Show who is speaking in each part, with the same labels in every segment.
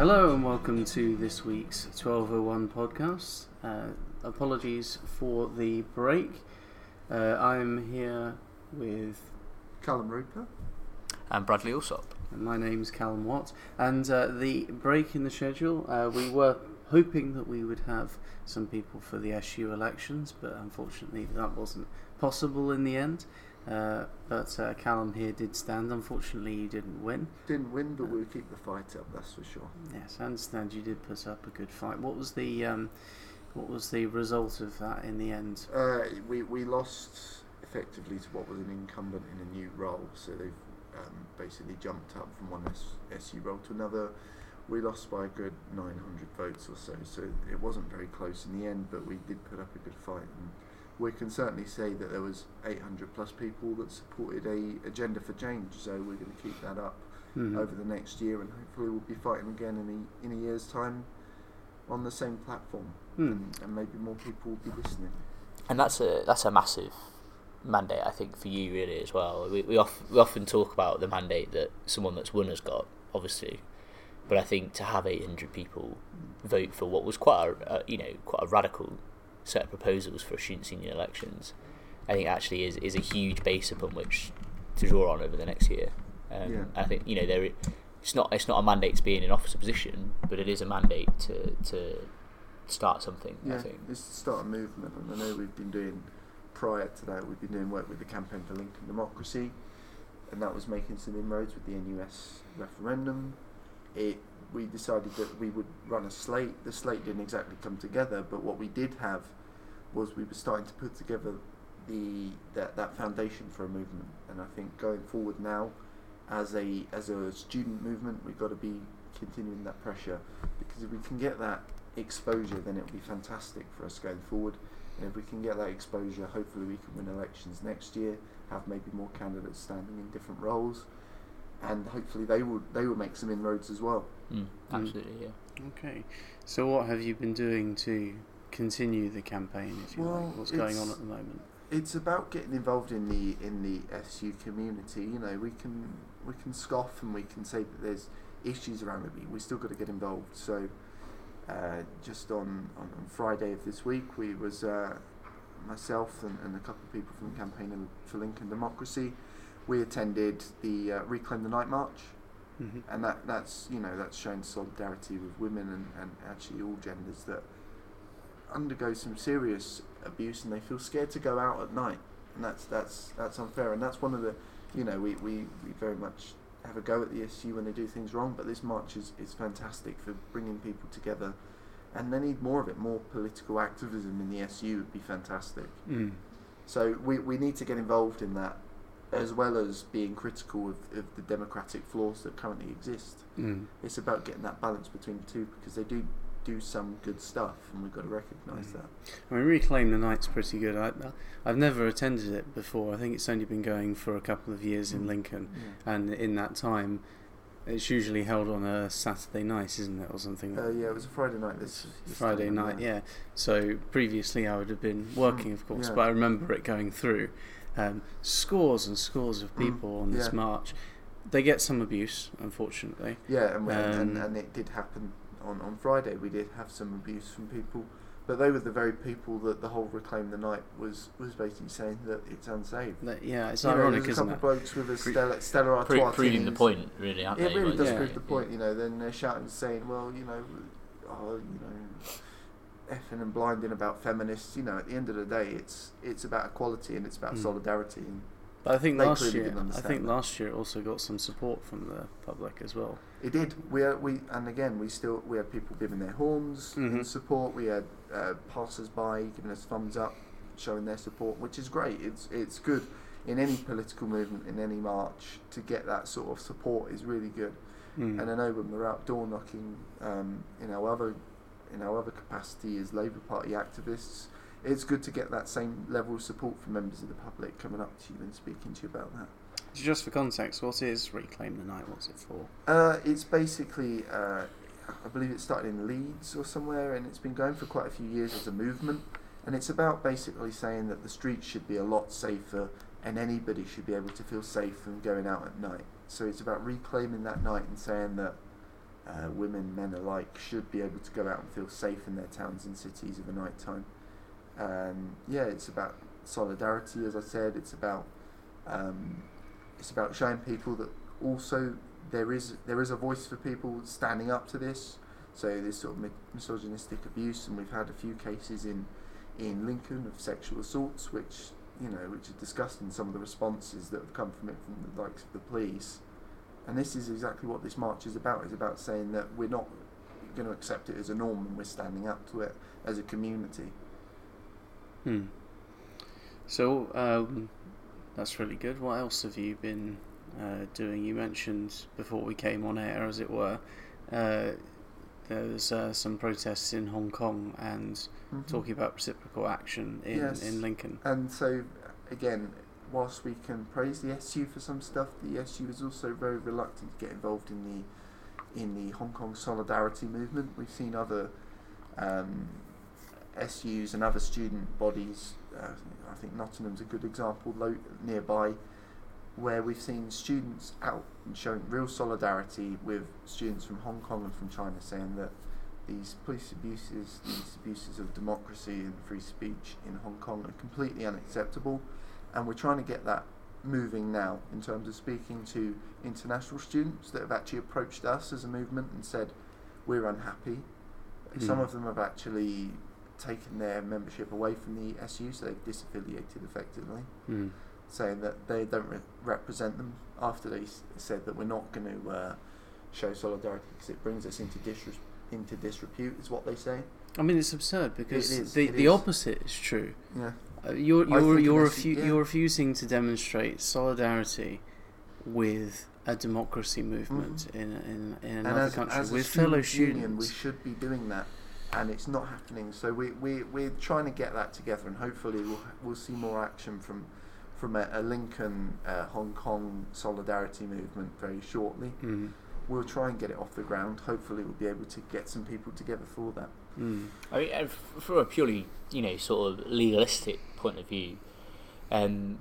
Speaker 1: Hello and welcome to this week's 1201 podcast. Uh, apologies for the break. Uh, I'm here with,
Speaker 2: Callum Roper.
Speaker 3: and Bradley Alsop.
Speaker 1: my name's Callum Watt, and uh, the break in the schedule, uh, we were hoping that we would have some people for the SU elections, but unfortunately that wasn't possible in the end. Uh, but uh, Callum here did stand. Unfortunately, you didn't win.
Speaker 2: Didn't win, but we'll keep the fight up, that's for sure.
Speaker 1: Yes, I understand you did put up a good fight. What was the um, what was the result of that in the end?
Speaker 2: Uh, we, we lost effectively to what was an incumbent in a new role, so they've um, basically jumped up from one S- SU role to another. We lost by a good 900 votes or so, so it wasn't very close in the end, but we did put up a good fight. And we can certainly say that there was 800 plus people that supported a agenda for change, so we're going to keep that up
Speaker 1: Mhm.
Speaker 2: over the next year, and hopefully we'll be fighting again in a, in a year's time on the same platform,
Speaker 1: Hmm.
Speaker 2: and, and maybe more people will be listening.
Speaker 3: And that's a that's a massive mandate, I think, for you really as well. We we, off, we often talk about the mandate that someone that's won has got, obviously, but I think to have 800 people vote for what was quite a, a you know quite a radical set of proposals for a student senior elections, I think actually is is a huge base upon which to draw on over the next year. Um,
Speaker 2: Yeah.
Speaker 3: I think you know there. It's not. It's not a mandate to be in an officer position, but it is a mandate to to start something. I
Speaker 2: Yeah,
Speaker 3: think.
Speaker 2: it's to start a movement, and I know we've been doing prior to that. We've been doing work with the Campaign for Lincoln Democracy, and that was making some inroads with the NUS referendum. It we decided that we would run a slate. The slate didn't exactly come together, but what we did have was we were starting to put together the that, that foundation for a movement. And I think going forward now, as a as a student movement, we've got to be continuing that pressure because if we can get that exposure, then it'll be fantastic for us going forward. And if we can get that exposure, hopefully we can win elections next year, have maybe more candidates standing in different roles, and hopefully they will they will make some inroads as well.
Speaker 3: Mm, absolutely, yeah.
Speaker 1: Okay. So, what have you been doing to continue the campaign? If you
Speaker 2: Well,
Speaker 1: like, what's going on at the moment?
Speaker 2: It's about getting involved in the in the SU community. You know, we can we can scoff and we can say that there's issues around it, but we still got to get involved. So, uh, just on, on, on Friday of this week, we was uh, myself and, and a couple of people from the campaign for Lincoln Democracy. We attended the uh, Reclaim the Night March,
Speaker 1: hmm
Speaker 2: and that that's you know that's showing solidarity with women and, and actually all genders that undergo some serious abuse and they feel scared to go out at night. And that's that's that's unfair. And that's one of the you know we, we, we very much have a go at the SU when they do things wrong but this march is, is fantastic for bringing people together. And they need more of it. More political activism in the SU would be fantastic.
Speaker 1: Mm.
Speaker 2: so we, we need to get involved in that as well as being critical of, of the democratic flaws that currently exist.
Speaker 1: Mm.
Speaker 2: it's about getting that balance between the two because they do do some good stuff and we've got to recognise
Speaker 1: Mm.
Speaker 2: that.
Speaker 1: I mean, Reclaim the Night's pretty good. I, I've never attended it before. I think it's only been going for a couple of years in
Speaker 2: Mm.
Speaker 1: Lincoln, and in that time, it's usually held on a Saturday night, isn't it, or something?
Speaker 2: Uh, yeah, it was a Friday night this, this
Speaker 1: Friday
Speaker 2: time,
Speaker 1: night, yeah. So previously I would have been working,
Speaker 2: Mm,
Speaker 1: of course,
Speaker 2: yeah.
Speaker 1: but I remember it going through. Um, scores and scores of
Speaker 2: Mm,
Speaker 1: people on this
Speaker 2: yeah.
Speaker 1: march. They get some abuse, unfortunately.
Speaker 2: Yeah, and, we- and,
Speaker 1: Um,
Speaker 2: and it did happen on, on Friday. We did have some abuse from people, but they were the very people that the whole Reclaim the Night was, was basically saying that it's unsafe.
Speaker 1: That, yeah, it's
Speaker 2: You know,
Speaker 1: ironic,
Speaker 2: there's a
Speaker 1: isn't
Speaker 2: couple
Speaker 1: it?
Speaker 2: of blokes with a
Speaker 3: Pre-
Speaker 2: Stella, Stella
Speaker 3: Pro-
Speaker 2: Artois
Speaker 3: proving the point, really, aren't
Speaker 2: It
Speaker 3: they?
Speaker 2: really
Speaker 3: Like,
Speaker 2: does
Speaker 1: yeah,
Speaker 2: prove the point, you know. Then they're shouting, saying, "Well, you know, oh, you know, effing and blinding about feminists." You know, at the end of the day, it's it's about equality and it's about
Speaker 1: Mm.
Speaker 2: solidarity. And
Speaker 1: But I think last year, I think
Speaker 2: that.
Speaker 1: last year it also got some support from the public as well.
Speaker 2: It did. We we and again we still we had people giving their horns
Speaker 1: Mhm.
Speaker 2: support. We had uh, passers-by giving us thumbs up, showing their support, which is great. It's it's good in any political movement in any march to get that sort of support is really good.
Speaker 1: Mm.
Speaker 2: And I know when we're out door knocking um, in our other in our other capacity as Labour Party activists, it's good to get that same level of support from members of the public coming up to you and speaking to you about that.
Speaker 1: Just for context, what is Reclaim the Night? What's it for?
Speaker 2: Uh, it's basically, uh, I believe it started in Leeds or somewhere, and it's been going for quite a few years as a movement. And it's about basically saying that the streets should be a lot safer, and anybody should be able to feel safe from going out at night. So it's about reclaiming that night and saying that uh, women, men alike, should be able to go out and feel safe in their towns and cities of the night time. Um, yeah, it's about solidarity, as I said. It's about um, it's about showing people that also there is there is a voice for people standing up to this. So this sort of misogynistic abuse, and we've had a few cases in in Lincoln of sexual assaults, which you know, which are discussed in some of the responses that have come from it from the likes of the police. And this is exactly what this march is about. It's about saying that we're not going to accept it as a norm, and we're standing up to it as a community.
Speaker 1: Hmm. So um, that's really good. What else have you been uh, doing? You mentioned before we came on air, as it were, uh, there's uh, some protests in Hong Kong and
Speaker 2: Mhm.
Speaker 1: talking about reciprocal action in,
Speaker 2: Yes.
Speaker 1: in Lincoln.
Speaker 2: And so, again, whilst we can praise the SU for some stuff, the SU is also very reluctant to get involved in the in the Hong Kong solidarity movement. We've seen other um, SUs and other student bodies. I think Nottingham's a good example lo- nearby, where we've seen students out and showing real solidarity with students from Hong Kong and from China, saying that these police abuses, these abuses of democracy and free speech in Hong Kong are completely unacceptable, and we're trying to get that moving now in terms of speaking to international students that have actually approached us as a movement and said we're unhappy. Some
Speaker 1: Mm.
Speaker 2: of them have actually taken their membership away from the SU, so they've disaffiliated effectively,
Speaker 1: Hmm.
Speaker 2: saying that they don't re- represent them after they s- said that we're not going to uh, show solidarity because it brings us into disres- into disrepute, is what they say.
Speaker 1: I mean, it's absurd because
Speaker 2: is,
Speaker 1: the
Speaker 2: it
Speaker 1: the
Speaker 2: is.
Speaker 1: opposite is true.
Speaker 2: Yeah.
Speaker 1: Uh, you're you're you're, refu-
Speaker 2: yeah.
Speaker 1: you're refusing to demonstrate solidarity with a democracy movement in in, in
Speaker 2: Mm-hmm. and
Speaker 1: another
Speaker 2: as,
Speaker 1: country
Speaker 2: as a
Speaker 1: with fellow
Speaker 2: student union, we
Speaker 1: students.
Speaker 2: should be doing that, and it's not happening. So we we we're trying to get that together, and hopefully we'll we'll see more action from from a, a Lincoln uh, Hong Kong solidarity movement very shortly.
Speaker 1: Mm.
Speaker 2: We'll try and get it off the ground. Hopefully, we'll be able to get some people together for that.
Speaker 1: Mm.
Speaker 3: I mean, and from a purely, you know, sort of legalistic point of view, um,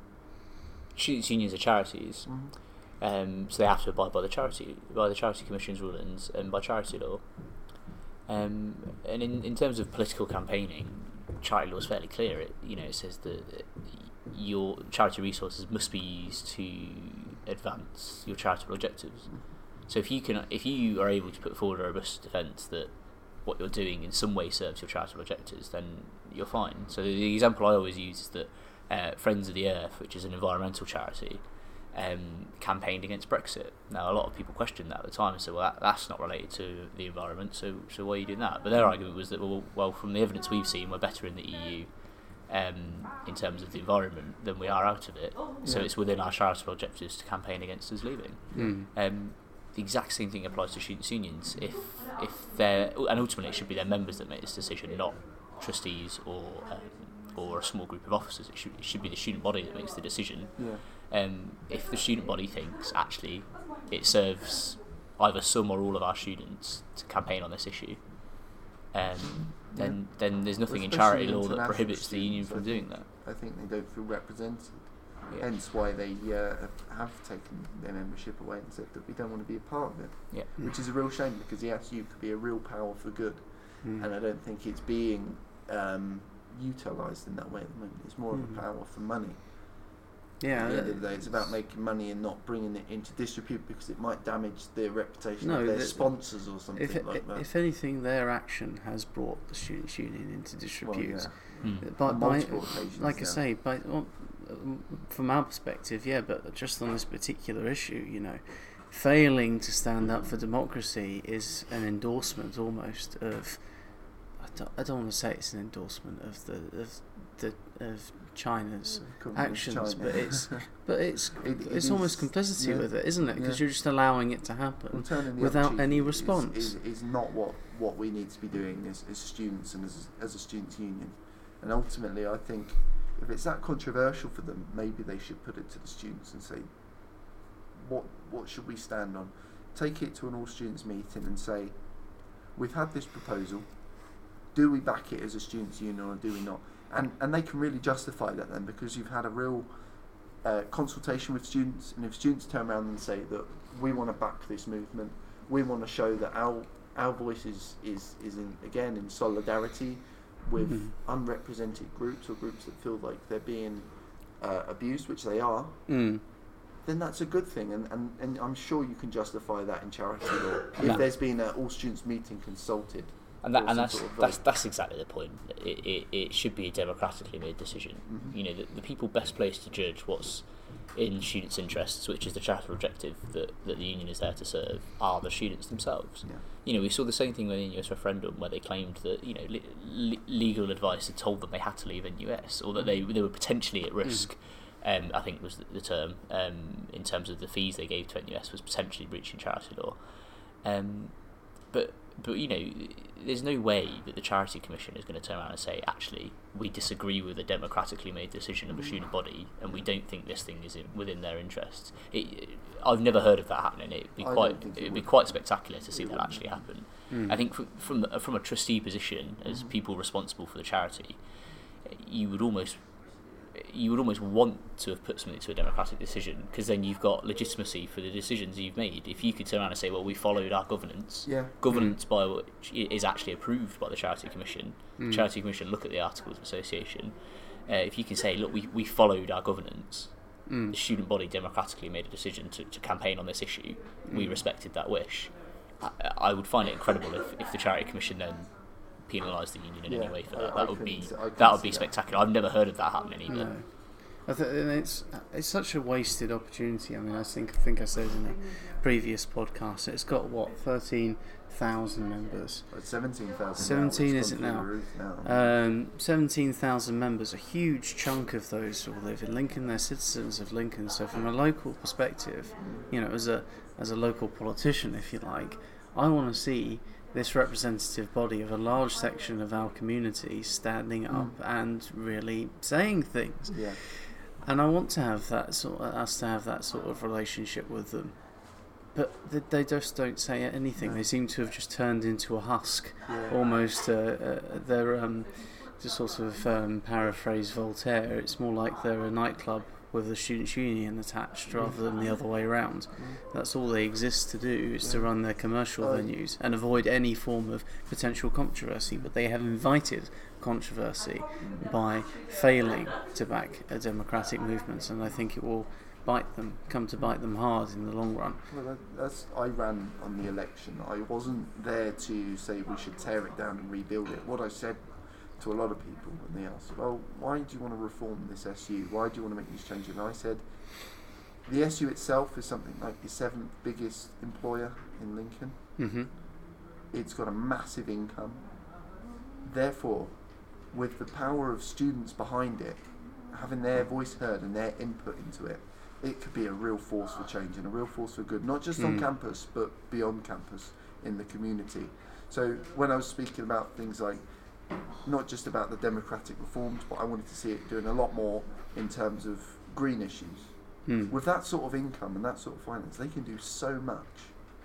Speaker 3: students' unions are charities, um, so they have to abide by the charity by the charity commission's rulings and by charity law. Um, and in, in terms of political campaigning, charity law is fairly clear. It you know it says that your charity resources must be used to advance your charitable objectives. So if you can, if you are able to put forward a robust defence that what you're doing in some way serves your charitable objectives, then you're fine. So the example I always use is that uh, Friends of the Earth, which is an environmental charity, um, campaigned against Brexit. Now a lot of people questioned that at the time and said, "Well, that, that's not related to the environment, so so why are you doing that?" But their argument was that, well, well, from the evidence we've seen, we're better in the EU. Um, in terms of the environment, than we are out of it. So
Speaker 2: Yeah.
Speaker 3: it's within our charitable objectives to campaign against us leaving.
Speaker 1: Mm.
Speaker 3: Um, the exact same thing applies to students' unions. If if they're and ultimately it should be their members that make this decision, not trustees or um, or a small group of officers. It should it should be the student body that makes the decision.
Speaker 2: Yeah.
Speaker 3: Um, if the student body thinks actually it serves either some or all of our students to campaign on this issue, um, then then there's nothing in charity law that
Speaker 2: international
Speaker 3: prohibits the union from
Speaker 2: I
Speaker 3: doing that.
Speaker 2: I think they don't feel represented.
Speaker 3: Yeah.
Speaker 2: Hence why they uh, have- have taken their membership away and said that we don't want to be a part of it.
Speaker 3: Yeah.
Speaker 2: Which is a real shame because the SU could be a real power for good,
Speaker 1: Mm.
Speaker 2: and I don't think it's being um, utilised in that way at the moment. It's more
Speaker 1: Mhm.
Speaker 2: of a power for money.
Speaker 1: Yeah.
Speaker 2: At the end of the day, it's about making money and not bringing it into disrepute because it might damage their reputation
Speaker 1: No,
Speaker 2: of their
Speaker 1: the-
Speaker 2: sponsors or something
Speaker 1: if,
Speaker 2: like that.
Speaker 1: if anything, their action has brought the students' union into
Speaker 2: well,
Speaker 1: disrepute.
Speaker 2: yeah.
Speaker 3: Mm.
Speaker 1: But
Speaker 2: On
Speaker 1: by,
Speaker 2: multiple occasions,
Speaker 1: like I say, by, well, from our perspective, yeah, but just on this particular issue, you know, failing to stand up for democracy is an endorsement almost of. I don't, I don't want to say it's an endorsement of the of the of China's actions,
Speaker 2: China.
Speaker 1: but it's but it's
Speaker 2: It- it
Speaker 1: it's almost
Speaker 2: is-
Speaker 1: complicity
Speaker 2: yeah.
Speaker 1: with it, isn't it? Because
Speaker 2: Yeah.
Speaker 1: you're just allowing it to happen. without any
Speaker 2: is-
Speaker 1: response.
Speaker 2: is, is not what, what we need to be doing as, as students and as, as a students' union. And ultimately, I think if it's that controversial for them, maybe they should put it to the students and say, what what should we stand on? Take it to an all students meeting and say, we've had this proposal. Do we back it as a students' union or do we not? And and they can really justify that then because you've had a real uh, consultation with students, and if students turn around and say that we want to back this movement, we want to show that our our voice is is, is in, again in solidarity with
Speaker 1: Mhm.
Speaker 2: unrepresented groups or groups that feel like they're being uh, abused, which they are.
Speaker 1: Mm.
Speaker 2: Then that's a good thing, and, and, and I'm sure you can justify that in charity law if
Speaker 3: that-
Speaker 2: there's been a all students meeting consulted.
Speaker 3: And that, and that's that's that's exactly the point. It, it, it should be a democratically made decision.
Speaker 2: Mhm.
Speaker 3: You know, the, the people best placed to judge what's in students' interests, which is the charter objective that, that the union is there to serve, are the students themselves.
Speaker 2: Yeah.
Speaker 3: You know, we saw the same thing with the NUS referendum, where they claimed that you know le- le- legal advice had told them they had to leave NUS, or that they they were potentially at risk. Um, I think was the, the term um, in terms of the fees they gave to NUS was potentially breaching charity law. Um, but but you know, there's no way that the charity commission is going to turn around and say, actually, we disagree with a democratically made decision of a student body, and we don't think this thing is in, within their interests. It, I've never heard of that happening. It'd be
Speaker 2: I
Speaker 3: quite
Speaker 2: it
Speaker 3: it'd be quite spectacular to see that actually happen.
Speaker 1: Mm.
Speaker 3: I think from from, from a trustee position, as
Speaker 2: Mhm.
Speaker 3: people responsible for the charity, you would almost you would almost want to have put something to a democratic decision because then you've got legitimacy for the decisions you've made. If you could turn around and say, "Well, we followed our governance,"
Speaker 2: Yeah.
Speaker 3: governance by which is actually approved by the charity commission.
Speaker 1: Mm.
Speaker 3: Charity commission look at the articles of association. Uh, if you can say, "Look, we, we followed our governance,"
Speaker 1: Mm.
Speaker 3: the student body democratically made a decision to, to campaign on this issue. We
Speaker 1: Mm.
Speaker 3: respected that wish. I, I would find it incredible if, if the charity commission then penalised the union in any way for
Speaker 2: I-
Speaker 3: that.
Speaker 2: I
Speaker 3: That would be
Speaker 2: couldn't- I couldn't
Speaker 3: that would
Speaker 2: see
Speaker 3: be
Speaker 2: that.
Speaker 3: spectacular. I've never heard of that happening either.
Speaker 1: No. I th- and it's it's such a wasted opportunity. I mean, I think I think I said in a previous podcast, it's got what thirteen thousand members.
Speaker 2: Well, it's 17,000
Speaker 1: 17 is
Speaker 2: It's
Speaker 1: it now?
Speaker 2: through the roof now.
Speaker 1: Um, seventeen thousand members. A huge chunk of those all live in Lincoln. They're citizens of Lincoln. So from a local perspective, you know, as a as a local politician, if you like, I want to see this representative body of a large section of our community standing
Speaker 2: Mm.
Speaker 1: up and really saying things.
Speaker 2: yeah.
Speaker 1: and I want to have that sort of, us to have that sort of relationship with them. But they just don't say anything.
Speaker 2: No.
Speaker 1: They seem to have just turned into a husk,
Speaker 2: Yeah.
Speaker 1: almost. Uh, uh, they're um, to sort of um, paraphrase Voltaire. It's more like they're a nightclub with the students' union attached, rather than the other way around.
Speaker 2: Mm.
Speaker 1: That's all they exist to do is to run their commercial
Speaker 2: Oh.
Speaker 1: venues and avoid any form of potential controversy. But they have invited controversy by failing to back a democratic movement, and I think it will bite them, come to bite them hard in the long run.
Speaker 2: Well, that, that's I ran on the election. I wasn't there to say we should tear it down and rebuild it. What I said to a lot of people when they asked, "Well, why do you want to reform this SU? Why do you want to make these changes?" And I said, "The SU itself is something like the seventh biggest employer in Lincoln.
Speaker 1: Mm-hmm.
Speaker 2: It's got a massive income. Therefore, with the power of students behind it, having their voice heard and their input into it, it could be a real force for change and a real force for good, not just on
Speaker 1: Mm.
Speaker 2: campus, but beyond campus in the community. So, when I was speaking about things like not just about the democratic reforms, but I wanted to see it doing a lot more in terms of green issues.
Speaker 1: Mm.
Speaker 2: With that sort of income and that sort of finance, they can do so much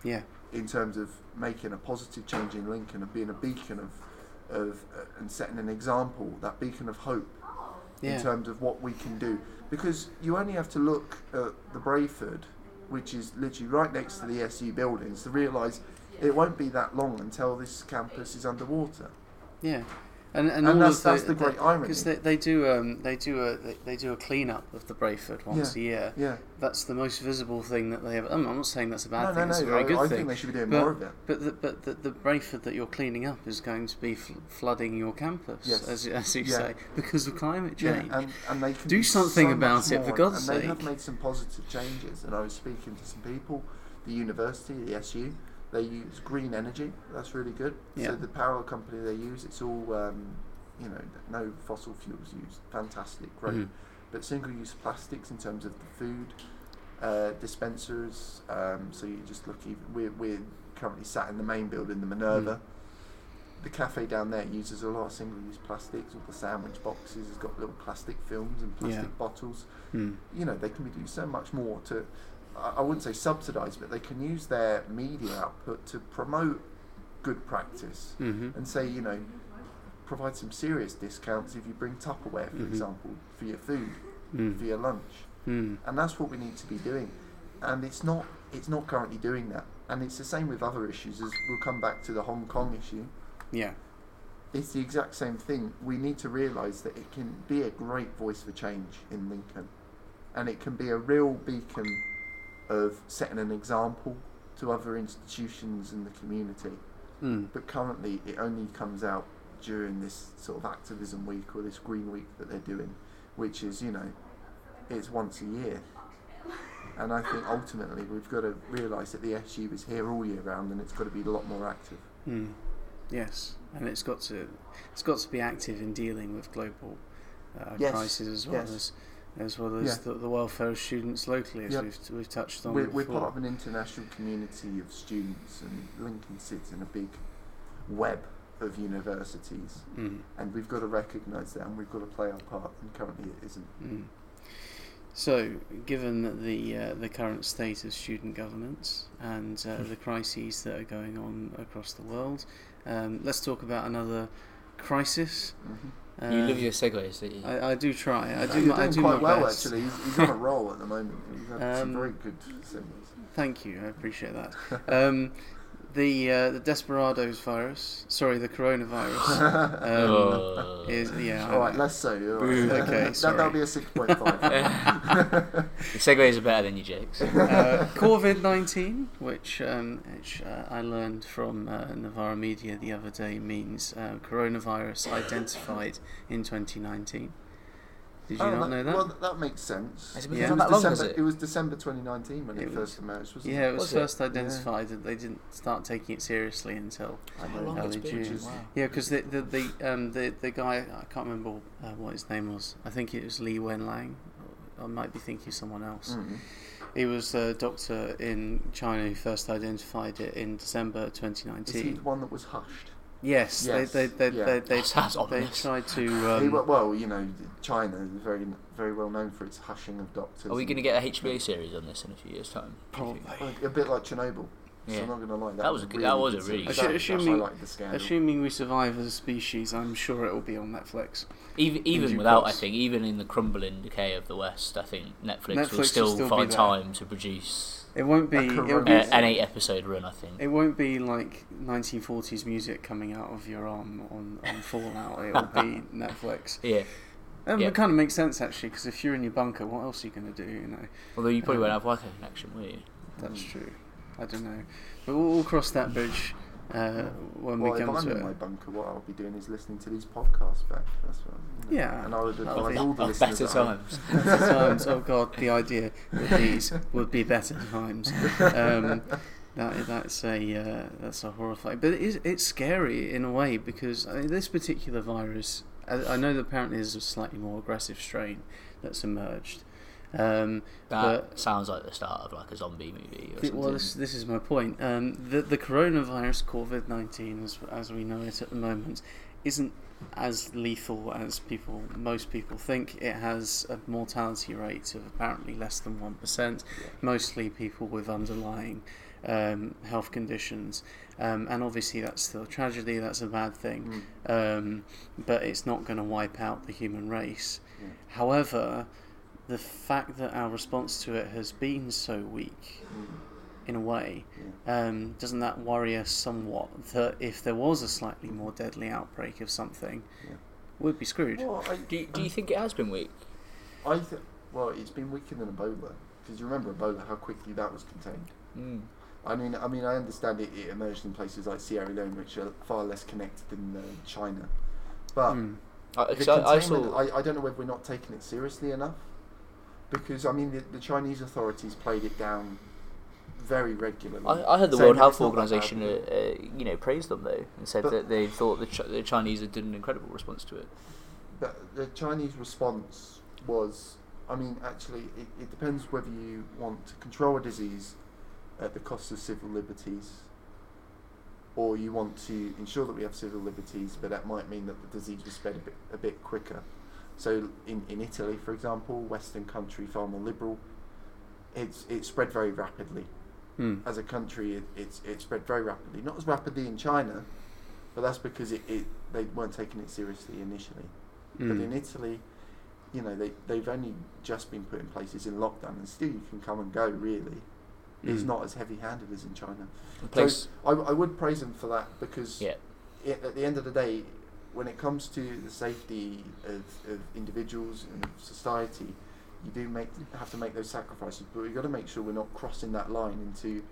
Speaker 1: Yeah.
Speaker 2: in terms of making a positive change in Lincoln and being a beacon of, of uh, and setting an example, that beacon of hope
Speaker 1: Yeah.
Speaker 2: in terms of what we can do. Because you only have to look at the Brayford, which is literally right next to the SU buildings, to realise it won't be that long until this campus is underwater.
Speaker 1: Yeah. And, and,
Speaker 2: And that's-
Speaker 1: of
Speaker 2: that's the great irony.
Speaker 1: because they, they do um, they do a they, they do a clean up of the Brayford once
Speaker 2: Yeah.
Speaker 1: a year.
Speaker 2: Yeah.
Speaker 1: That's the most visible thing that they have. I'm I'm not saying that's a bad
Speaker 2: no,
Speaker 1: thing.
Speaker 2: no,
Speaker 1: it's a
Speaker 2: no.
Speaker 1: very
Speaker 2: I,
Speaker 1: good
Speaker 2: I
Speaker 1: thing.
Speaker 2: think they should be doing
Speaker 1: But-
Speaker 2: more of it.
Speaker 1: But the, but the, the Brayford that you're cleaning up is going to be fl- flooding your campus,
Speaker 2: Yes.
Speaker 1: as, as you
Speaker 2: Yeah.
Speaker 1: say, because of climate
Speaker 2: Yeah,
Speaker 1: change.
Speaker 2: and, and they can
Speaker 1: Do something
Speaker 2: so
Speaker 1: about it, for God's
Speaker 2: and they have made some positive changes. And I was speaking to some people, the university, the SU, they use green energy. That's really good.
Speaker 1: Yeah.
Speaker 2: So the power company they use, it's all um, you know, no fossil fuels used. Fantastic, great.
Speaker 1: Mhm.
Speaker 2: But single-use plastics in terms of the food uh, dispensers. Um, so you just look. Even, we're we're currently sat in the main building, the Minerva. The cafe down there uses a lot of single-use plastics. All the sandwich boxes has got little plastic films and plastic
Speaker 1: Yeah.
Speaker 2: bottles.
Speaker 1: Mm.
Speaker 2: You know, they can be doing so much more to. I wouldn't say subsidise, but they can use their media output to promote good practice
Speaker 1: hmm
Speaker 2: and say, you know, provide some serious discounts if you bring Tupperware, for
Speaker 1: Mhm.
Speaker 2: example, for your food, for
Speaker 1: Mm.
Speaker 2: your lunch,
Speaker 1: Mm.
Speaker 2: and that's what we need to be doing. And it's not it's not currently doing that. and it's the same with other issues. As we'll come back to the Hong Kong issue.
Speaker 1: Yeah.
Speaker 2: It's the exact same thing. We need to realise that it can be a great voice for change in Lincoln, and it can be a real beacon of setting an example to other institutions in the community.
Speaker 1: Mm.
Speaker 2: But currently, it only comes out during this sort of activism week or this green week that they're doing, which is, you know, it's once a year. And I think ultimately we've got to realise that the SU is here all year round and it's got to be a lot more active.
Speaker 1: Mm. Yes, and it's got to it's got to be active in dealing with global uh,
Speaker 2: Yes,
Speaker 1: crises as well
Speaker 2: yes.
Speaker 1: as as well as
Speaker 2: Yeah.
Speaker 1: the, the welfare of students locally, as
Speaker 2: Yep.
Speaker 1: we've we've touched on
Speaker 2: We're, we're part of an international community of students, and Lincoln sits in a big web of universities,
Speaker 1: Mm.
Speaker 2: and we've got to recognise that, and we've got to play our part. And currently, it isn't.
Speaker 1: Mm. So, given the uh, the current state of student governance and uh, the crises that are going on across the world, um, let's talk about another crisis.
Speaker 2: Mm-hmm.
Speaker 1: Uh,
Speaker 3: you love your segues, don't you?
Speaker 1: I, I do try. I do.
Speaker 2: You're
Speaker 1: my, I
Speaker 2: doing
Speaker 1: do
Speaker 2: quite
Speaker 1: my
Speaker 2: well,
Speaker 1: best.
Speaker 2: actually. He's, he's on a roll at the moment. He's had some
Speaker 1: Um,
Speaker 2: very good singles.
Speaker 1: Thank you. I appreciate that. Um, the uh, the Desperados virus. Sorry, the coronavirus. Um,
Speaker 3: Oh.
Speaker 1: is yeah.
Speaker 2: All right,
Speaker 1: know.
Speaker 2: less so. All
Speaker 3: Boo.
Speaker 2: right.
Speaker 1: Okay,
Speaker 2: that,
Speaker 1: sorry.
Speaker 2: that'll be a 6.5.
Speaker 3: the segues are better than your jokes.
Speaker 1: uh, COVID nineteen, which um, which uh, I learned from uh, Novara Media the other day, means uh, coronavirus identified in 2019. Did you
Speaker 2: Oh,
Speaker 1: not know that?
Speaker 2: Well, that makes sense.
Speaker 3: Has it
Speaker 1: been
Speaker 2: It was
Speaker 3: that long, has
Speaker 2: December,
Speaker 3: it?
Speaker 2: it was December 2019 when it,
Speaker 1: It was-
Speaker 2: first emerged, wasn't
Speaker 1: yeah,
Speaker 2: it?
Speaker 1: it was,
Speaker 3: Was it?
Speaker 1: first identified, and they didn't start taking it seriously until
Speaker 2: I
Speaker 3: How
Speaker 2: know.
Speaker 3: long
Speaker 1: early
Speaker 3: it's been?
Speaker 1: June.
Speaker 3: Wow.
Speaker 1: Yeah, because the the the, um, the the guy I can't remember uh, what his name was. I think it was Li Wenliang. I might be thinking of someone else.
Speaker 2: Mm.
Speaker 1: He was a doctor in China who first identified it in December
Speaker 2: Is he
Speaker 1: 2019.
Speaker 2: the one that was hushed?
Speaker 1: Yes,
Speaker 2: Yes,
Speaker 1: they they they
Speaker 2: yeah.
Speaker 1: they, they, they tried to. Um,
Speaker 2: well, you know, China is very, very well known for its hushing of doctors.
Speaker 3: Are we going to get a HBO series on this in a few years' time? do you think?
Speaker 1: Probably.
Speaker 2: A bit like Chernobyl. So
Speaker 3: Yeah.
Speaker 2: I'm not going to lie. That,
Speaker 3: That was a good- that was a really
Speaker 2: series.
Speaker 3: good
Speaker 1: series. Assuming-
Speaker 2: highlighted
Speaker 1: assuming we survive as a species, I'm sure it will be on Netflix.
Speaker 3: Even even without,
Speaker 1: course.
Speaker 3: I think, even in the crumbling decay of the West, I think Netflix,
Speaker 1: Netflix
Speaker 3: will
Speaker 1: will
Speaker 3: still,
Speaker 1: still
Speaker 3: find time to produce
Speaker 1: It won't be.
Speaker 2: A
Speaker 1: It
Speaker 2: corona-
Speaker 1: won't
Speaker 3: a,
Speaker 1: be,
Speaker 3: an eight episode run. I think.
Speaker 1: it won't be like 1940s music coming out of your arm on, on Fallout. It'll be Netflix.
Speaker 3: Yeah.
Speaker 1: Um,
Speaker 3: Yeah.
Speaker 1: It kind of makes sense actually, because if you're in your bunker, what else are you going to do? You know,
Speaker 3: Although you probably
Speaker 1: Um,
Speaker 3: won't have Wi-Fi connection, will you?
Speaker 1: that's
Speaker 2: Mm.
Speaker 1: true. I don't know, but we'll, we'll cross that bridge uh, when
Speaker 2: well,
Speaker 1: we
Speaker 2: if
Speaker 1: come
Speaker 2: I'm
Speaker 1: to
Speaker 2: in
Speaker 1: it.
Speaker 2: my bunker, what I'll be doing is listening to these podcasts back. That's what. You know.
Speaker 1: Yeah,
Speaker 2: And I would advise
Speaker 1: be-
Speaker 2: all the
Speaker 3: Of
Speaker 2: listeners.
Speaker 3: better
Speaker 2: at
Speaker 3: times.
Speaker 1: Better times. Oh God, the idea that these would be better times. Um, that that's a uh, that's a horrifying, but it is it's scary in a way because I mean, this particular virus. I, I know that apparently there's a slightly more aggressive strain that's emerged. Um,
Speaker 3: That
Speaker 1: but
Speaker 3: sounds like the start of like a zombie movie or something.
Speaker 1: well, this this is my point. Um, the the coronavirus, COVID nineteen, as as we know it at the moment, isn't as lethal as people most people think. It has a mortality rate of apparently less than one percent. Mostly people with underlying um, health conditions, um, and obviously that's still a tragedy. That's a bad thing,
Speaker 2: Mm.
Speaker 1: um, but it's not going to wipe out the human race.
Speaker 2: Yeah.
Speaker 1: However, the fact that our response to it has been so weak,
Speaker 2: Mm.
Speaker 1: in a way,
Speaker 2: Yeah.
Speaker 1: um, doesn't that worry us somewhat that if there was a slightly more deadly outbreak of something,
Speaker 2: Yeah.
Speaker 1: we'd be screwed?
Speaker 2: Well, I,
Speaker 3: do, you, do you think it has been weak?
Speaker 2: I th- well, it's been weaker than Ebola because you remember Ebola how quickly that was contained.
Speaker 3: Mm.
Speaker 2: I mean, I mean, I understand it, it emerged in places like Sierra Leone, which are far less connected than uh, China. But.
Speaker 3: I,
Speaker 2: the
Speaker 3: 'cause I, I saw.
Speaker 2: I, I don't know whether we're not taking it seriously enough. Because I mean, the, the Chinese authorities played it down very regularly.
Speaker 3: I, I heard the World Health
Speaker 2: it's not that bad.
Speaker 3: Organization, uh, uh, you know, praised them though, and said
Speaker 2: But-
Speaker 3: that they thought the, Ch- the Chinese had done an incredible response to it.
Speaker 2: But the Chinese response was, I mean, actually, it, it depends whether you want to control a disease at the cost of civil liberties, or you want to ensure that we have civil liberties, but that might mean that the disease was spread a bit, a bit quicker. So, in, in Italy, for example, Western country, far more liberal, it's it spread very rapidly.
Speaker 1: Hmm.
Speaker 2: As a country, it, it's it spread very rapidly. Not as rapidly in China, but that's because it, it they weren't taking it seriously initially. But
Speaker 1: Hmm.
Speaker 2: in Italy, you know, they, they've only just been put in places in lockdown, and still you can come and go, really. is
Speaker 1: Mm.
Speaker 2: not as heavy-handed as in China.
Speaker 3: Place,
Speaker 2: I, I would praise them for that because
Speaker 3: yeah,
Speaker 2: it, at the end of the day, when it comes to the safety of, of individuals and of society, you do make have to make those sacrifices. But we've got to make sure we're not crossing that line into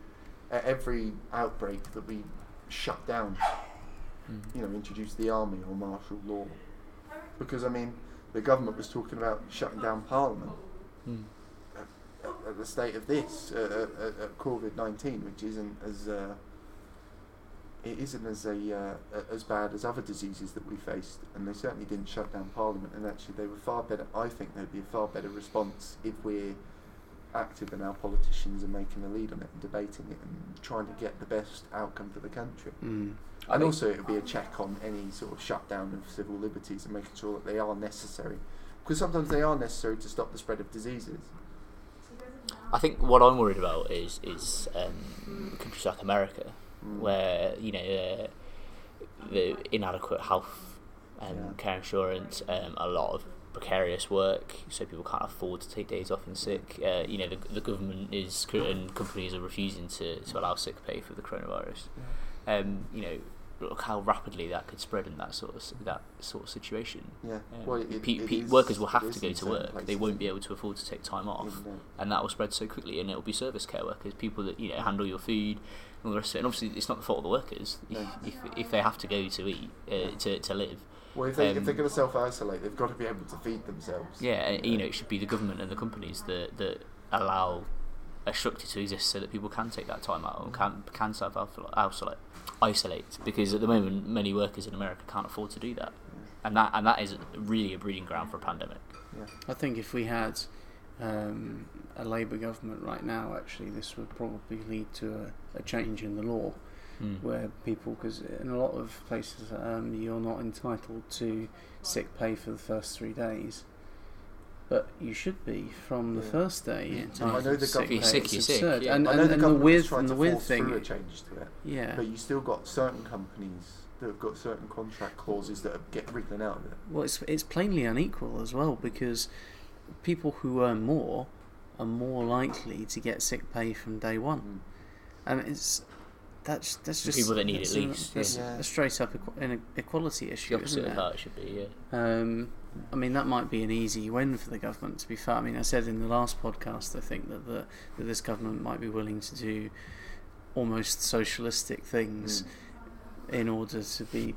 Speaker 2: at every outbreak that we shut down.
Speaker 3: Mm.
Speaker 2: You know, introduce the army or martial law. Because I mean, the government was talking about shutting down Parliament
Speaker 3: Mm.
Speaker 2: at, at the state of this uh, at, at COVID nineteen, which isn't as uh, it isn't as a uh, as bad as other diseases that we faced, and they certainly didn't shut down Parliament. And actually, they were far better. I think there'd be a far better response if we're active and our politicians are making a lead on it and debating it and trying to get the best outcome for the country.
Speaker 1: Mm.
Speaker 3: I
Speaker 2: And also, it would be a check on any sort of shutdown of civil liberties and making sure that they are necessary. Because sometimes they are necessary to stop the spread of diseases.
Speaker 3: I think what I'm worried about is is um, countries like America,
Speaker 2: Mm.
Speaker 3: where you know uh, the inadequate health and
Speaker 2: Yeah.
Speaker 3: care insurance, um, a lot of precarious work, so people can't afford to take days off and sick. Uh, you know, the, the government is and companies are refusing to, to allow sick pay for the coronavirus. Um, you know, look how rapidly that could spread in that sort of that sort of situation.
Speaker 2: Yeah.
Speaker 3: Um,
Speaker 2: well, it,
Speaker 3: pe-
Speaker 2: it
Speaker 3: pe-
Speaker 2: is-
Speaker 3: workers will have to go to work. They won't be able to afford to take time off
Speaker 2: though-
Speaker 3: and that will spread so quickly, and it will be service care workers, people that you know handle your food, and all the rest of it. And obviously, it's not the fault of the workers if,
Speaker 2: No.
Speaker 3: if, if they have to go to eat uh, to to live.
Speaker 2: Well, if, they, if
Speaker 3: Um,
Speaker 2: they're going to self isolate, they've got to be able to feed themselves.
Speaker 3: Yeah, you know, it should be the government and the companies that that allow a structure to exist so that people can take that time out and can can self isolate, isolate. Because at the moment, many workers in America can't afford to do that, and that and that is really a breeding ground for a pandemic.
Speaker 2: Yeah.
Speaker 1: I think if we had um, a Labour government right now, actually, this would probably lead to a, a change in the law
Speaker 3: Mm.
Speaker 1: where people, because in a lot of places, um, you're not entitled to sick pay for the first three days. But you should be from the
Speaker 2: Yeah.
Speaker 1: first day.
Speaker 2: Yeah.
Speaker 1: entitled
Speaker 2: I know the
Speaker 1: sick
Speaker 2: government- If
Speaker 3: sick,
Speaker 1: It's
Speaker 3: sick,
Speaker 1: absurd.
Speaker 3: yeah.
Speaker 1: And,
Speaker 2: I
Speaker 1: and,
Speaker 2: know the
Speaker 1: and the
Speaker 2: government
Speaker 1: weird,
Speaker 2: is
Speaker 1: and the
Speaker 2: to
Speaker 1: weird thing,
Speaker 2: through a change to it,
Speaker 1: yeah.
Speaker 2: but you still got certain companies that have got certain contract clauses that get written out of it.
Speaker 1: Well, it's it's plainly unequal as well because people who earn more are more likely to get sick pay from day one,
Speaker 2: Mm.
Speaker 1: and it's that's that's just
Speaker 3: people that need it
Speaker 1: a-
Speaker 3: least,
Speaker 1: That's
Speaker 2: yeah.
Speaker 1: a straight up equ- an equality
Speaker 3: The
Speaker 1: issue,
Speaker 3: opposite
Speaker 1: isn't
Speaker 3: of
Speaker 1: it?
Speaker 3: how it should be. Yeah.
Speaker 1: Um, I mean, that might be an easy win for the government. To be fair, I mean, I said in the last podcast, I think that the that this government might be willing to do almost socialistic things
Speaker 2: Mm.
Speaker 1: in order to be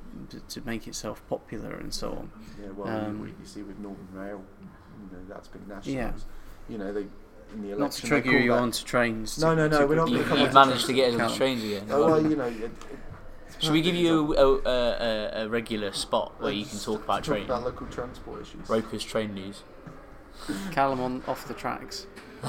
Speaker 1: to make itself popular and so on.
Speaker 2: Yeah, well,
Speaker 1: Um,
Speaker 2: you, you see with Northern Rail, you know, that's been nationalised.
Speaker 1: Yeah.
Speaker 2: You know, they in the election.
Speaker 1: Not to trigger you
Speaker 2: that-
Speaker 1: onto trains.
Speaker 2: No, no, no,
Speaker 1: to
Speaker 2: we're not
Speaker 1: quickly-
Speaker 3: You,
Speaker 2: gonna come
Speaker 3: you've
Speaker 2: on to
Speaker 3: managed to get us on trains again.
Speaker 2: Oh, well, you know. It, it,
Speaker 3: Should we give you a, a, a, a regular spot where you can talk about
Speaker 2: talk
Speaker 3: train?
Speaker 2: about local transport issues?
Speaker 3: Roper's train news.
Speaker 1: Callum on off the tracks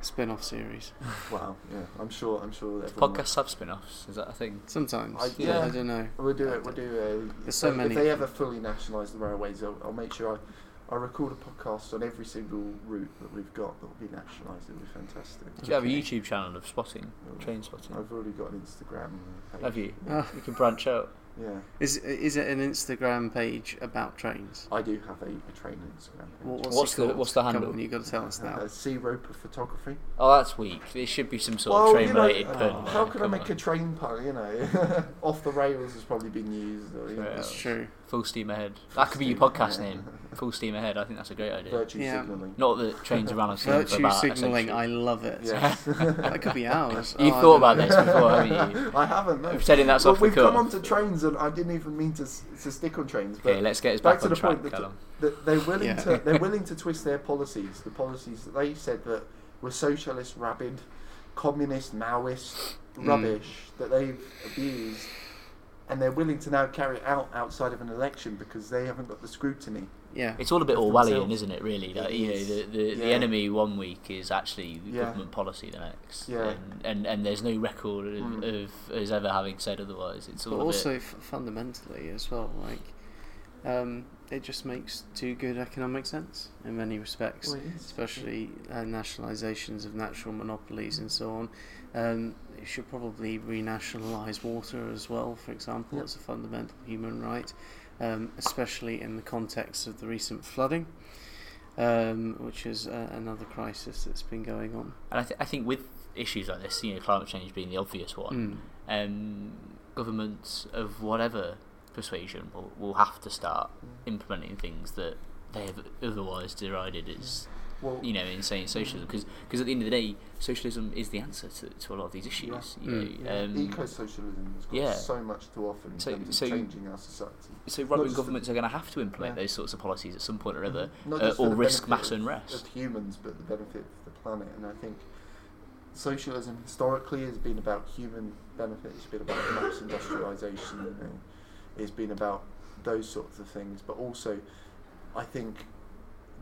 Speaker 1: spin-off series.
Speaker 2: Wow. Yeah, I'm sure. I'm sure. everyone-
Speaker 3: Podcasts have spin-offs. Is that a thing?
Speaker 1: Sometimes,
Speaker 2: I-
Speaker 1: yeah,
Speaker 2: yeah.
Speaker 1: I don't know.
Speaker 2: We'll do it. We'll do a.
Speaker 1: There's so
Speaker 2: if
Speaker 1: many
Speaker 2: they ever fully nationalise the railways, I'll, I'll make sure I, I record a podcast on every single route that we've got that will be nationalised. It'll be fantastic.
Speaker 3: Do you have a YouTube channel of spotting, train spotting?
Speaker 2: I've already got an Instagram. Page.
Speaker 3: Have you?
Speaker 1: Ah.
Speaker 3: You can branch out.
Speaker 2: Yeah,
Speaker 1: Is is it an Instagram page about trains?
Speaker 2: I do have a, a train Instagram page.
Speaker 1: What, what's,
Speaker 3: What's
Speaker 1: it
Speaker 3: the-
Speaker 1: called?
Speaker 3: what's the
Speaker 1: Come
Speaker 3: handle?
Speaker 1: on, you got to tell us now.
Speaker 2: Uh, C Roper Photography.
Speaker 3: Oh, that's weak. There should be some sort
Speaker 2: well,
Speaker 3: of train
Speaker 2: you know,
Speaker 3: related
Speaker 2: uh,
Speaker 3: pun.
Speaker 2: how
Speaker 3: there,
Speaker 2: can I
Speaker 3: come
Speaker 2: make
Speaker 3: on.
Speaker 2: a train pun? You know, off the rails has probably been used. Or, you know,
Speaker 1: That's true.
Speaker 3: Full steam ahead.
Speaker 2: Full
Speaker 3: that could be your podcast
Speaker 2: ahead.
Speaker 3: name. Full steam ahead. I think that's a great idea.
Speaker 2: Virtue
Speaker 1: Yeah.
Speaker 2: signalling.
Speaker 3: Not that trains around on steam for
Speaker 1: Virtue
Speaker 3: about a
Speaker 1: signalling. I love it.
Speaker 2: Yes.
Speaker 1: That could be ours.
Speaker 3: You've
Speaker 1: Oh, I
Speaker 3: thought
Speaker 1: don't
Speaker 3: about
Speaker 1: know.
Speaker 3: this before, haven't you?
Speaker 2: I haven't. No.
Speaker 3: Pretending that's
Speaker 2: well,
Speaker 3: off the
Speaker 2: we've come
Speaker 3: cuff.
Speaker 2: on to trains, and I didn't even mean to, s- to stick on trains. But
Speaker 3: Okay, let's get us
Speaker 2: back
Speaker 3: back,
Speaker 2: to
Speaker 3: on
Speaker 2: the
Speaker 3: track,
Speaker 2: point that-
Speaker 3: Callum.
Speaker 2: that they're willing
Speaker 1: Yeah.
Speaker 2: to they're willing to twist their policies. The policies that they said that were socialist, rabid, communist, Maoist
Speaker 1: Mm.
Speaker 2: rubbish that they've abused, and they're willing to now carry it out outside of an election because they haven't got the scrutiny.
Speaker 1: Yeah.
Speaker 3: It's all a bit
Speaker 2: of
Speaker 3: Orwellian,
Speaker 2: themselves.
Speaker 3: isn't it? Really,
Speaker 2: It
Speaker 3: like, you know,
Speaker 2: is.
Speaker 3: the the, the enemy one week is actually
Speaker 2: Yeah.
Speaker 3: government policy the next,
Speaker 2: Yeah.
Speaker 3: and, and and there's no record of,
Speaker 2: Mm.
Speaker 3: of us ever having said otherwise. It's all
Speaker 1: But
Speaker 3: a
Speaker 1: also
Speaker 3: bit.
Speaker 1: f- fundamentally as well, like um, it just makes too good economic sense in many respects,
Speaker 2: Well,
Speaker 1: especially uh, nationalisations of natural monopolies and so on. Um, it should probably renationalise water as well, for example.
Speaker 2: Yep.
Speaker 1: It's a fundamental human right, um, especially in the context of the recent flooding. um, which is uh, another crisis that's been going on.
Speaker 3: And I, th- I think with issues like this, you know, climate change being the obvious one,
Speaker 1: Mm.
Speaker 3: um, governments of whatever persuasion will, will have to start implementing things that they have otherwise derided as
Speaker 2: Well,
Speaker 3: you know in saying socialism because because at the end of the day socialism is the answer to, to a lot of these issues you
Speaker 1: Mm.
Speaker 3: know,
Speaker 2: yeah,
Speaker 3: um,
Speaker 2: eco-socialism has got
Speaker 3: yeah.
Speaker 2: so much to offer in
Speaker 3: So-
Speaker 2: terms of
Speaker 3: so-
Speaker 2: changing our society.
Speaker 3: so
Speaker 2: not
Speaker 3: right wing
Speaker 2: just the-
Speaker 3: governments are going to have to implement
Speaker 2: Yeah.
Speaker 3: those sorts of policies at some point or other
Speaker 2: Not
Speaker 3: uh,
Speaker 2: just for
Speaker 3: or
Speaker 2: the
Speaker 3: risk
Speaker 2: benefit
Speaker 3: mass
Speaker 2: of-
Speaker 3: unrest
Speaker 2: of humans, but the benefit of the planet. And I think socialism historically has been about human benefit. It's been about mass industrialization. You know, it's been about those sorts of things. But also, I think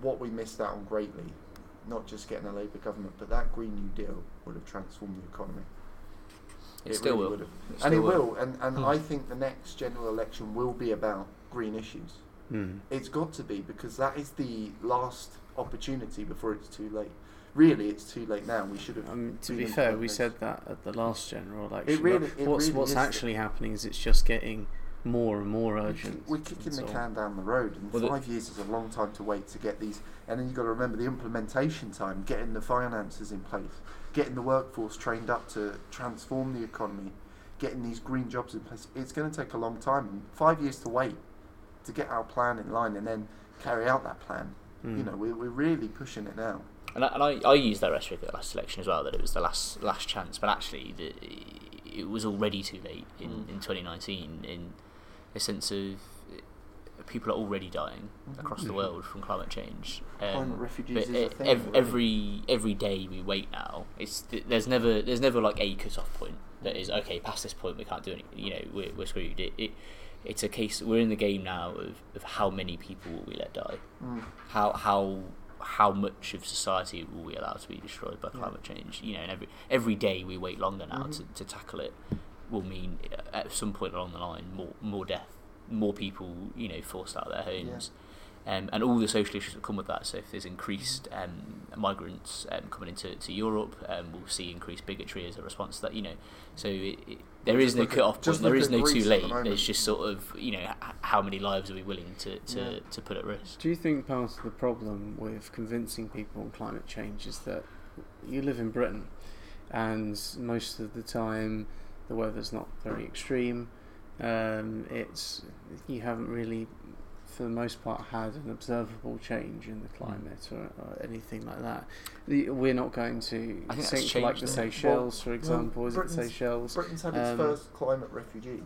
Speaker 2: what we missed out on greatly, not just getting a Labour government, but that Green New Deal would have transformed the economy.
Speaker 3: it, still
Speaker 2: really
Speaker 3: will
Speaker 2: would have.
Speaker 3: It
Speaker 2: and it
Speaker 3: will.
Speaker 2: will. And, and
Speaker 3: Hmm.
Speaker 2: I think the next general election will be about green issues.
Speaker 1: Mm.
Speaker 2: It's got to be because that is the last opportunity before it's too late. Really, it's too late now. We should have.
Speaker 1: Um, to be fair, we said that at the last general election.
Speaker 2: really- it
Speaker 1: what's
Speaker 2: really
Speaker 1: what's
Speaker 2: is-
Speaker 1: actually happening is it's just getting more and more
Speaker 2: We
Speaker 1: urgent.
Speaker 2: We're kicking the
Speaker 1: so
Speaker 2: can down the road, and
Speaker 3: Well,
Speaker 2: five years is a long time to wait to get these. And then you've got to remember the implementation time, getting the finances in place, getting the workforce trained up to transform the economy, getting these green jobs in place. It's going to take a long time, and five years to wait to get our plan in line, and then carry out that plan.
Speaker 1: Mm.
Speaker 2: You know, we're, we're really pushing it now.
Speaker 3: And I, and I, I used that rhetoric at the last election as well, that it was the last last chance. But actually, the, it was already too late in,
Speaker 2: Mm.
Speaker 3: in 2019 in a sense of uh, people are already dying across the world from climate change.
Speaker 2: Climate
Speaker 3: Um,
Speaker 2: refugees
Speaker 3: but
Speaker 2: is a
Speaker 3: e-
Speaker 2: thing.
Speaker 3: ev-
Speaker 2: really.
Speaker 3: every every day we wait now, it's th- there's never there's never like a cut off point that is okay. Past this point, we can't do anything. You know, we're, we're screwed. It, it it's a case. We're in the game now of, of how many people will we let die
Speaker 2: Mm.
Speaker 3: how how how much of society will we allow to be destroyed by
Speaker 2: Yeah.
Speaker 3: climate change? You know, and every every day we wait longer now
Speaker 2: Mhm.
Speaker 3: to, to tackle it will mean uh, at some point along the line more more death, more people you know forced out of their homes. Um, and all the social issues that come with that. So if there's increased um, migrants um, coming into to Europe, um, we'll see increased bigotry as a response to that. You know, so it, it, there
Speaker 2: Just
Speaker 3: is no cut off
Speaker 2: just
Speaker 3: point. There
Speaker 2: look
Speaker 3: is
Speaker 2: at
Speaker 3: no
Speaker 2: Greece
Speaker 3: too
Speaker 2: at the
Speaker 3: late.
Speaker 2: moment.
Speaker 3: There's just sort of you know h- how many lives are we willing to to,
Speaker 2: Yeah.
Speaker 3: to put at risk.
Speaker 1: Do you think part of the problem with convincing people on climate change is that you live in Britain and most of the time the weather's not very extreme? Um, it's you haven't really, for the most part, had an observable change in the climate or, or anything like that. The, we're not going to
Speaker 3: I think that's
Speaker 1: sink like
Speaker 3: changed,
Speaker 1: the
Speaker 3: though.
Speaker 1: Seychelles, for example. is it
Speaker 2: Britain's-
Speaker 1: Seychelles?
Speaker 2: Britain's had its
Speaker 1: Um,
Speaker 2: first climate refugees.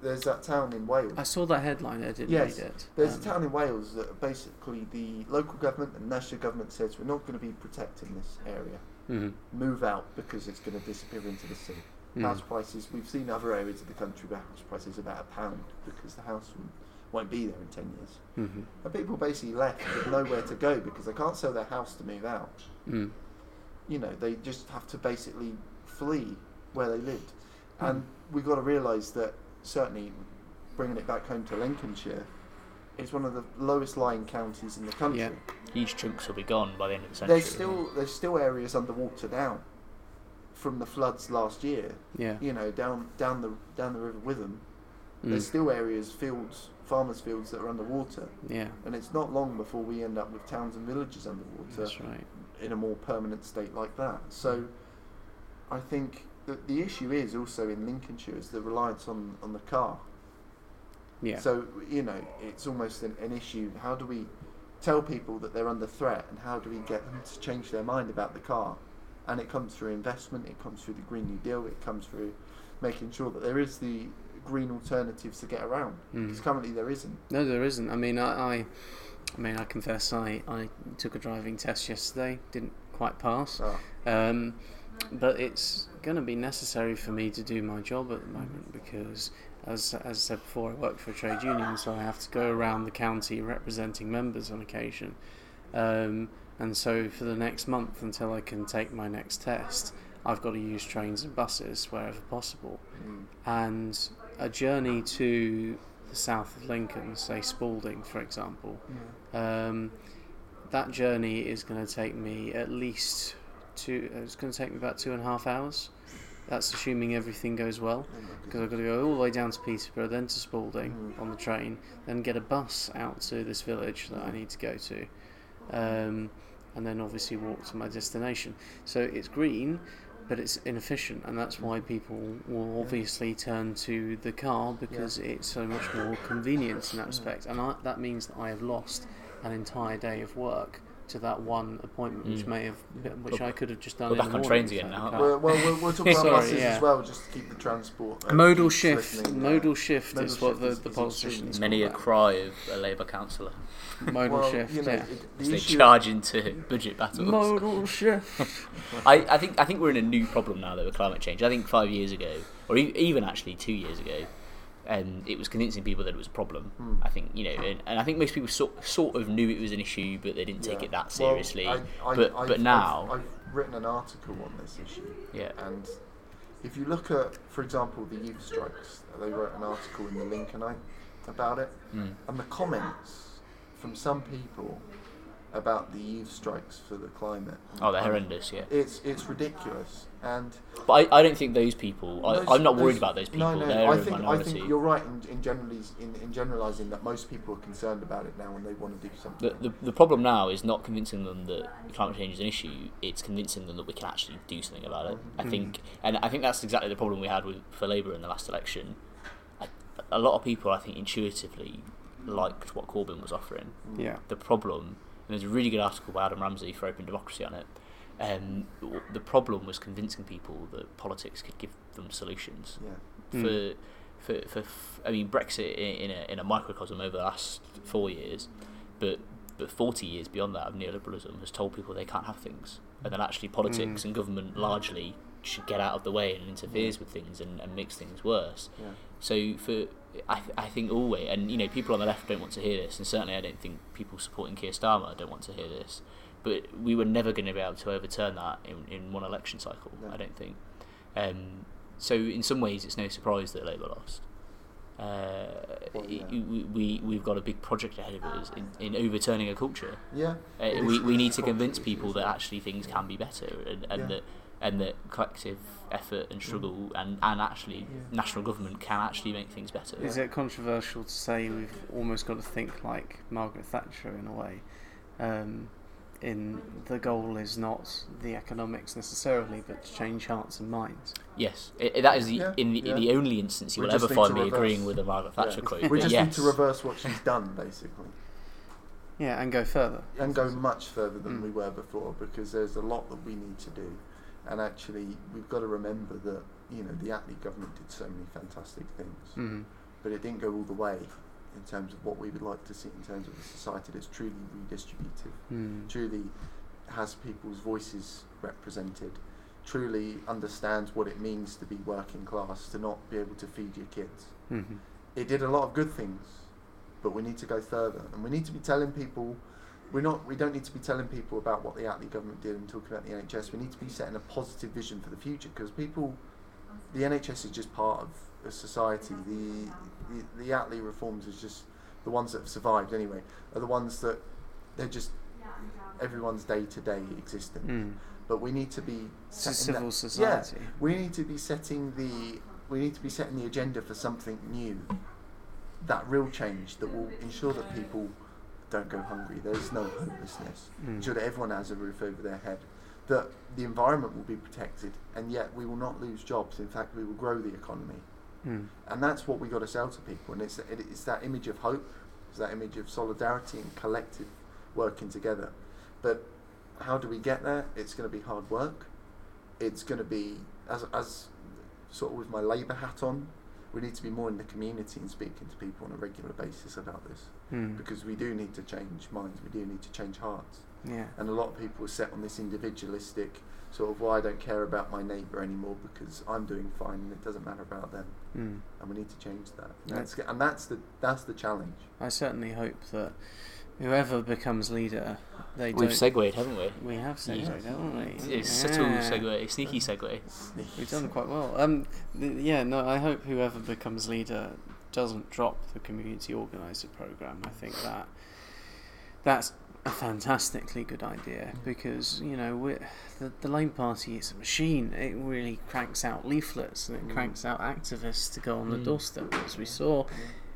Speaker 2: There's that town in Wales.
Speaker 1: I saw that headline. I didn't
Speaker 2: Yes,
Speaker 1: read it.
Speaker 2: There's
Speaker 1: Um,
Speaker 2: a town in Wales that basically the local government and national government says we're not going to be protecting this area.
Speaker 1: mhm,
Speaker 2: Move out because it's going to disappear into the sea.
Speaker 1: Mhm.
Speaker 2: House prices. We've seen other areas of the country where house prices are about a pound because the house won't- won't be there in ten years.
Speaker 1: Mhm,
Speaker 2: And people basically left with nowhere to go because they can't sell their house to move out.
Speaker 1: mm.
Speaker 2: you know, they just have to basically flee where they lived.
Speaker 1: Hmm.
Speaker 2: And we've got to realise that certainly bringing it back home to Lincolnshire, it's one of the lowest lying counties in the country.
Speaker 1: Yeah.
Speaker 3: Huge chunks will be gone by the end of the century.
Speaker 2: There's still there's still areas underwater now from the floods last year.
Speaker 1: Yeah.
Speaker 2: You know, down down the down the River Witham,
Speaker 1: Mm.
Speaker 2: there's still areas, fields, farmers' fields that are underwater,
Speaker 1: Yeah.
Speaker 2: and it's not long before we end up with towns and villages underwater.
Speaker 1: That's right.
Speaker 2: in a more permanent state like that. So I think that the issue is also in Lincolnshire is the reliance on, on the car.
Speaker 1: Yeah.
Speaker 2: So, you know, it's almost an, an issue. How do we tell people that they're under threat and how do we get them to change their mind about the car? And it comes through investment, it comes through the Green New Deal, it comes through making sure that there is the green alternatives to get around. Because
Speaker 1: Mm.
Speaker 2: currently there isn't.
Speaker 1: No, there isn't. I mean, I, I, I mean, I confess, I, I took a driving test yesterday. Didn't quite pass.
Speaker 2: Ah,
Speaker 1: Um, but it's going to be necessary for me to do my job at the moment because, as as I said before, I work for a trade union, so I have to go around the county representing members on occasion. Um, and so for the next month, until I can take my next test, I've got to use trains and buses wherever possible.
Speaker 2: mm,
Speaker 1: And a journey to the south of Lincoln, say Spalding, for example, um, that journey is going to take me at least two. It's going to take me about two and a half hours. That's assuming everything goes well,
Speaker 2: Oh
Speaker 1: because I've got to go all the way down to Peterborough, then to Spalding
Speaker 2: Mhm.
Speaker 1: on the train, then get a bus out to this village that I need to go to, um, and then obviously walk to my destination. So it's green, but it's inefficient, and that's why people will obviously turn to the car because it's so much more convenient in that respect. And I, that means that I have lost an entire day of work to that one appointment, which
Speaker 3: Mm.
Speaker 1: may have, which I could have just done.
Speaker 3: we're
Speaker 1: in
Speaker 3: back
Speaker 1: the
Speaker 3: on
Speaker 1: morning
Speaker 3: trains again now,
Speaker 1: a
Speaker 3: aren't.
Speaker 2: Well, well, we'll, we'll talk about
Speaker 1: Sorry,
Speaker 2: buses
Speaker 1: yeah.
Speaker 2: as well, just to keep the transport. uh,
Speaker 1: Modal shift.
Speaker 2: slipping, uh,
Speaker 1: Modal shift
Speaker 2: modal
Speaker 1: is what the,
Speaker 2: is-
Speaker 1: the politicians
Speaker 2: extremely-
Speaker 3: Many a cry of a Labour councillor
Speaker 1: modal
Speaker 2: well,
Speaker 1: shift.
Speaker 2: You know,
Speaker 1: yeah.
Speaker 2: it, the
Speaker 3: they charge into budget battles.
Speaker 1: Modal shift.
Speaker 3: I, I think I think we're in a new problem now though with climate change. I think five years ago, or e- even actually two years ago, um, it was convincing people that it was a problem.
Speaker 2: Hmm.
Speaker 3: I think you know, and, and I think most people sort sort of knew it was an issue, but they didn't take
Speaker 2: yeah.
Speaker 3: it that
Speaker 2: Well,
Speaker 3: seriously.
Speaker 2: I, I,
Speaker 3: but
Speaker 2: I've,
Speaker 3: but now,
Speaker 2: I've, I've written an article on this issue.
Speaker 3: yeah,
Speaker 2: And if you look at, for example, the youth strikes, they wrote an article in the Lincolnite about it,
Speaker 3: mm,
Speaker 2: and the comments from some people about the youth strikes for the climate.
Speaker 3: oh, they're horrendous. Yeah,
Speaker 2: It's it's ridiculous, and
Speaker 3: but I, I don't think those people. I,
Speaker 2: those-
Speaker 3: I'm not worried
Speaker 2: those-
Speaker 3: about those people.
Speaker 2: No, no,
Speaker 3: they're
Speaker 2: I
Speaker 3: a
Speaker 2: think I think you're right in in, generally, in in generalising that most people are concerned about it now and they want to do something.
Speaker 3: the, the, the problem now is not convincing them that climate change is an issue. It's convincing them that we can actually do something about it. I
Speaker 1: Mhm.
Speaker 3: think, and I think that's exactly the problem we had with for Labour in the last election. I, a lot of people, I think, intuitively liked what Corbyn was offering.
Speaker 1: Yeah.
Speaker 3: The problem, and there's a really good article by Adam Ramsay for Open Democracy on it. Um, the problem was convincing people that politics could give them solutions
Speaker 2: Yeah.
Speaker 1: Mm.
Speaker 3: for, for, for, f- I mean, Brexit i- in a, in a microcosm over the last four years, but but 40 years beyond that of neoliberalism has told people they can't have things. And then actually politics
Speaker 1: Mm.
Speaker 3: and government largely should get out of the way and interferes with things and, and makes things worse.
Speaker 2: Yeah.
Speaker 3: So for I, th- I think always, and you know, people on the left don't want to hear this, and certainly I don't think people supporting Keir Starmer don't want to hear this. But we were never going to be able to overturn that in, in one election cycle.
Speaker 2: No.
Speaker 3: I don't think. Um, so in some ways, it's no surprise that Labour lost. Uh,
Speaker 2: Well, yeah.
Speaker 3: we, we we've got a big project ahead of us in, in overturning a culture.
Speaker 2: Yeah.
Speaker 3: Uh, we, we need to convince people that actually things can be better and, and
Speaker 2: Yeah.
Speaker 3: that and that collective effort and struggle and, and actually
Speaker 2: Yeah.
Speaker 3: national government can actually make things better.
Speaker 1: Is it controversial to say we've almost got to think like Margaret Thatcher in a way? Um, in the goal is not the economics necessarily, but to change hearts and minds.
Speaker 3: Yes, i i- that is the
Speaker 2: Yeah,
Speaker 3: in the,
Speaker 2: yeah.
Speaker 3: the only instance you
Speaker 2: We
Speaker 3: will ever find me
Speaker 2: reverse-
Speaker 3: agreeing with a Margaret
Speaker 2: Yeah.
Speaker 3: Thatcher quote.
Speaker 2: We just
Speaker 3: yes,
Speaker 2: need to reverse what she's done, basically,
Speaker 1: Yeah, and go further.
Speaker 2: and go much further than
Speaker 1: Mm.
Speaker 2: we were before because there's a lot that we need to do. And actually, we've got to remember that, you know, the Attlee government did so many fantastic things,
Speaker 1: Mm.
Speaker 2: but it didn't go all the way in terms of what we would like to see in terms of a society that's truly redistributive,
Speaker 1: Mm.
Speaker 2: truly has people's voices represented, truly understands what it means to be working class, to not be able to feed your kids.
Speaker 1: hmm
Speaker 2: it did a lot of good things, but we need to go further, and we need to be telling people. We're not. We don't need to be telling people about what the Attlee government did and talking about the NHS. We need to be setting a positive vision for the future because people, the NHS is just part of a society. The the, the Attlee reforms is just the ones that have survived anyway. Are the ones that they're just everyone's day to day existence.
Speaker 1: Mm.
Speaker 2: But we need to be
Speaker 1: It's a
Speaker 2: setting
Speaker 1: civil
Speaker 2: that-
Speaker 1: society.
Speaker 2: we need to be setting the we need to be setting the agenda for something new. That real change that will ensure that people don't go hungry. There's no homelessness.
Speaker 1: Mm.
Speaker 2: That everyone has a roof over their head. That the environment will be protected, and yet we will not lose jobs. In fact, we will grow the economy,
Speaker 1: Mm.
Speaker 2: and that's what we got to sell to people. And it's it's that image of hope, it's that image of solidarity and collective working together. But how do we get there? It's going to be hard work. It's going to be as as sort of with my Labour hat on. We need to be more in the community and speaking to people on a regular basis about this
Speaker 1: Mm.
Speaker 2: because we do need to change minds. We do need to change hearts.
Speaker 1: Yeah.
Speaker 2: And a lot of people are set on this individualistic sort of, well, I don't care about my neighbour anymore because I'm doing fine and it doesn't matter about them.
Speaker 1: Mm.
Speaker 2: And we need to change that. And that's, and that's the that's the challenge.
Speaker 1: I certainly hope that whoever becomes leader, they
Speaker 3: we've
Speaker 1: don't.
Speaker 3: segued, haven't we?
Speaker 1: we have segued,
Speaker 2: Yes.
Speaker 1: haven't we?
Speaker 3: It's, it's subtle
Speaker 1: Yeah.
Speaker 3: segue, sneaky segue.
Speaker 1: We've done quite well. Um, th- yeah, no, I hope whoever becomes leader doesn't drop the community organizer program. I think that that's a fantastically good idea because you know the the Party is a machine. It really cranks out leaflets and it
Speaker 2: Mm.
Speaker 1: cranks out activists to go on the
Speaker 3: Mm.
Speaker 1: doorstep, as we saw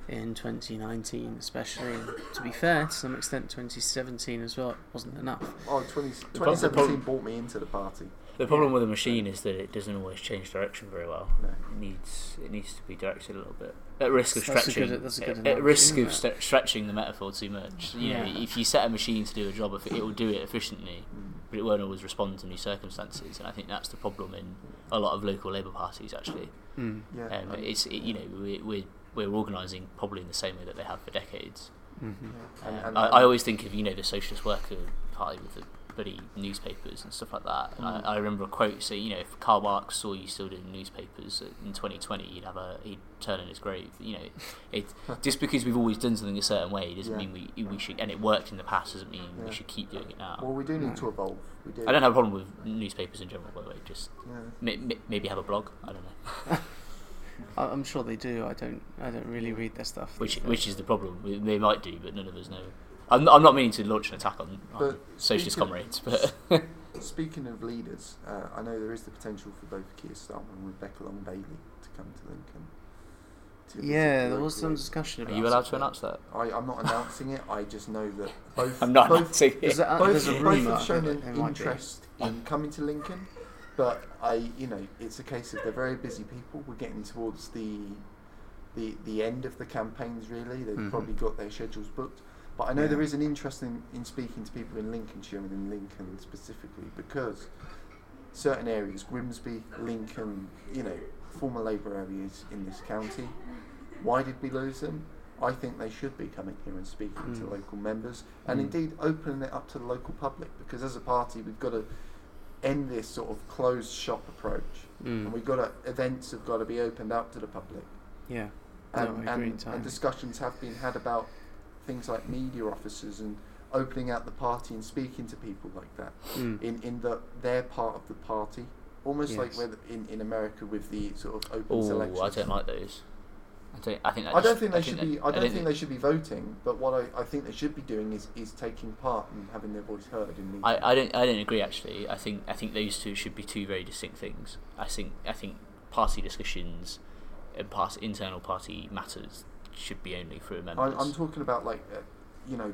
Speaker 1: in 2019, especially. To be fair, to some extent, 2017 as well. It wasn't enough.
Speaker 2: Oh, 20,
Speaker 3: The pro- the
Speaker 2: 2017
Speaker 3: problem-
Speaker 2: brought me into the party.
Speaker 3: The problem with a machine is that it doesn't always change direction very well.
Speaker 2: No.
Speaker 3: It needs it needs to be directed a little bit at risk of
Speaker 1: That's a
Speaker 3: stretching.
Speaker 1: good- that's a good
Speaker 3: at- at risk of st- stretching the metaphor too much. You know,
Speaker 1: Yeah.
Speaker 3: if you set a machine to do a job, it, it will do it efficiently,
Speaker 2: Mm.
Speaker 3: but it won't always respond to new circumstances. And I think that's the problem in a lot of local Labour parties. Actually,
Speaker 1: Mm.
Speaker 2: Yeah.
Speaker 3: um,
Speaker 2: um,
Speaker 3: it's it, you know we, we're we're organising probably in the same way that they have for decades.
Speaker 1: hmm
Speaker 2: yeah.
Speaker 3: Um,
Speaker 2: And- and-
Speaker 3: I, I always think of you know the Socialist Worker Party with the bloody newspapers and stuff like that. And
Speaker 2: Mm.
Speaker 3: I, I remember a quote saying, you know, if Karl Marx saw you still doing newspapers in 2020, he'd have a he'd turn in his grave. You know, it just because we've always done something a certain way doesn't
Speaker 2: Yeah.
Speaker 3: mean we we should, and it worked in the past doesn't mean
Speaker 2: Yeah.
Speaker 3: we should keep doing it now.
Speaker 2: Well, we do need
Speaker 1: No.
Speaker 2: to evolve. We do.
Speaker 3: I don't have a problem with newspapers in general, by the way. Just
Speaker 2: Yeah.
Speaker 3: may, may, maybe have a blog. I don't know.
Speaker 1: I- I'm sure they do. I don't. I don't really read their stuff.
Speaker 3: Which
Speaker 1: these
Speaker 3: which is the problem. They might do, but none of us know. I'm, I'm not meaning to launch an attack on, on socialist
Speaker 2: speaking-
Speaker 3: comrades, but
Speaker 2: Speaking of leaders, uh, I know there is the potential for both Keir Starmer and Rebecca Long Bailey to come to Lincoln. to
Speaker 1: Yeah, there was some
Speaker 2: Labour-
Speaker 1: discussion
Speaker 3: are
Speaker 1: about.
Speaker 3: you allowed
Speaker 1: it.
Speaker 3: to announce that?
Speaker 2: I, I'm not announcing it. I just know that both.
Speaker 3: I'm not
Speaker 2: both,
Speaker 3: announcing
Speaker 1: There's
Speaker 3: it.
Speaker 1: a,
Speaker 2: both,
Speaker 1: there's a
Speaker 2: both
Speaker 1: rumour
Speaker 2: have shown an
Speaker 1: it might be.
Speaker 2: interest in coming to Lincoln, but I, you know, it's a case of they're very busy people. We're getting towards the, the, the end of the campaigns. Really, they've
Speaker 1: Mhm.
Speaker 2: probably got their schedules booked. But I know
Speaker 1: Yeah.
Speaker 2: there is an interest in, in speaking to people in Lincolnshire and in Lincoln specifically because certain areas, Grimsby, Lincoln, you know, former Labour areas in this county. Why did we lose them? I think they should be coming here and speaking to
Speaker 1: Mm.
Speaker 2: local members and
Speaker 1: Mm.
Speaker 2: indeed opening it up to the local public because as a party we've got to end this sort of closed shop approach
Speaker 1: Mm.
Speaker 2: and we've got to events have got to be opened up to the public
Speaker 1: Yeah.
Speaker 2: and,
Speaker 1: No,
Speaker 2: and, and discussions have been had about things like media officers and opening out the party and speaking to people like that
Speaker 1: Mm.
Speaker 2: in in that they're part of the party almost like where the, in, in America with the sort of open selection.
Speaker 3: Oh,
Speaker 2: selections
Speaker 3: I don't like those. I don't. I think.
Speaker 2: I don't
Speaker 3: just-
Speaker 2: think they should
Speaker 3: that-
Speaker 2: be. I don't think they should be voting. But what I, I think they should be doing is, is taking part and having their voice heard in the.
Speaker 3: I, I don't. I don't agree. Actually, I think. I think those two should be two very distinct things. I think. I think party discussions and party, internal party matters should be only through members.
Speaker 2: I'm, I'm talking about like, uh, you know,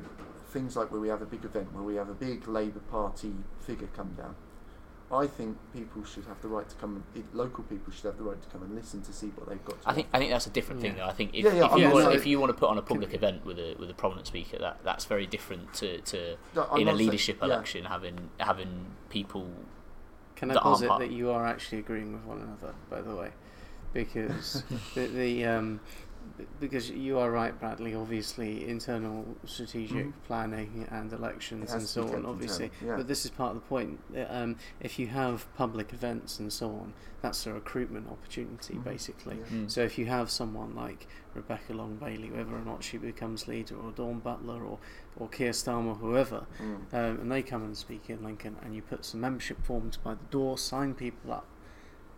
Speaker 2: things like where we have a big event where we have a big Labour Party figure come down. I think people should have the right to come. And, it, local people should have the right to come and listen to see what they've got. To
Speaker 3: I think. I think that's a different thing.
Speaker 1: Yeah.
Speaker 3: Though. I think if,
Speaker 2: Yeah, yeah,
Speaker 3: if
Speaker 2: I
Speaker 3: you
Speaker 1: mean,
Speaker 3: want,
Speaker 1: so-
Speaker 3: if you want to put on a public event with a with a prominent speaker, that that's very different to, to
Speaker 2: No,
Speaker 3: in a
Speaker 2: not saying-
Speaker 3: leadership
Speaker 2: yeah.
Speaker 3: election having having people.
Speaker 1: Can I
Speaker 3: that aren't
Speaker 1: posit that you are actually agreeing with one another, by the way? Because the, the um, b- because you are right, Bradley. Obviously, internal strategic
Speaker 2: Mhm.
Speaker 1: planning and elections and so on. Obviously,
Speaker 2: yeah.
Speaker 1: but this is part of the point. Um, if you have public events and so on, that's a recruitment opportunity,
Speaker 2: Mhm.
Speaker 1: basically.
Speaker 2: Yeah.
Speaker 3: Mm.
Speaker 1: So if you have someone like Rebecca Long Bailey, whether or not she becomes leader, or Dawn Butler, or or Keir Starmer, whoever,
Speaker 2: Mm.
Speaker 1: um, and they come and speak in Lincoln, and you put some membership forms by the door, sign people up,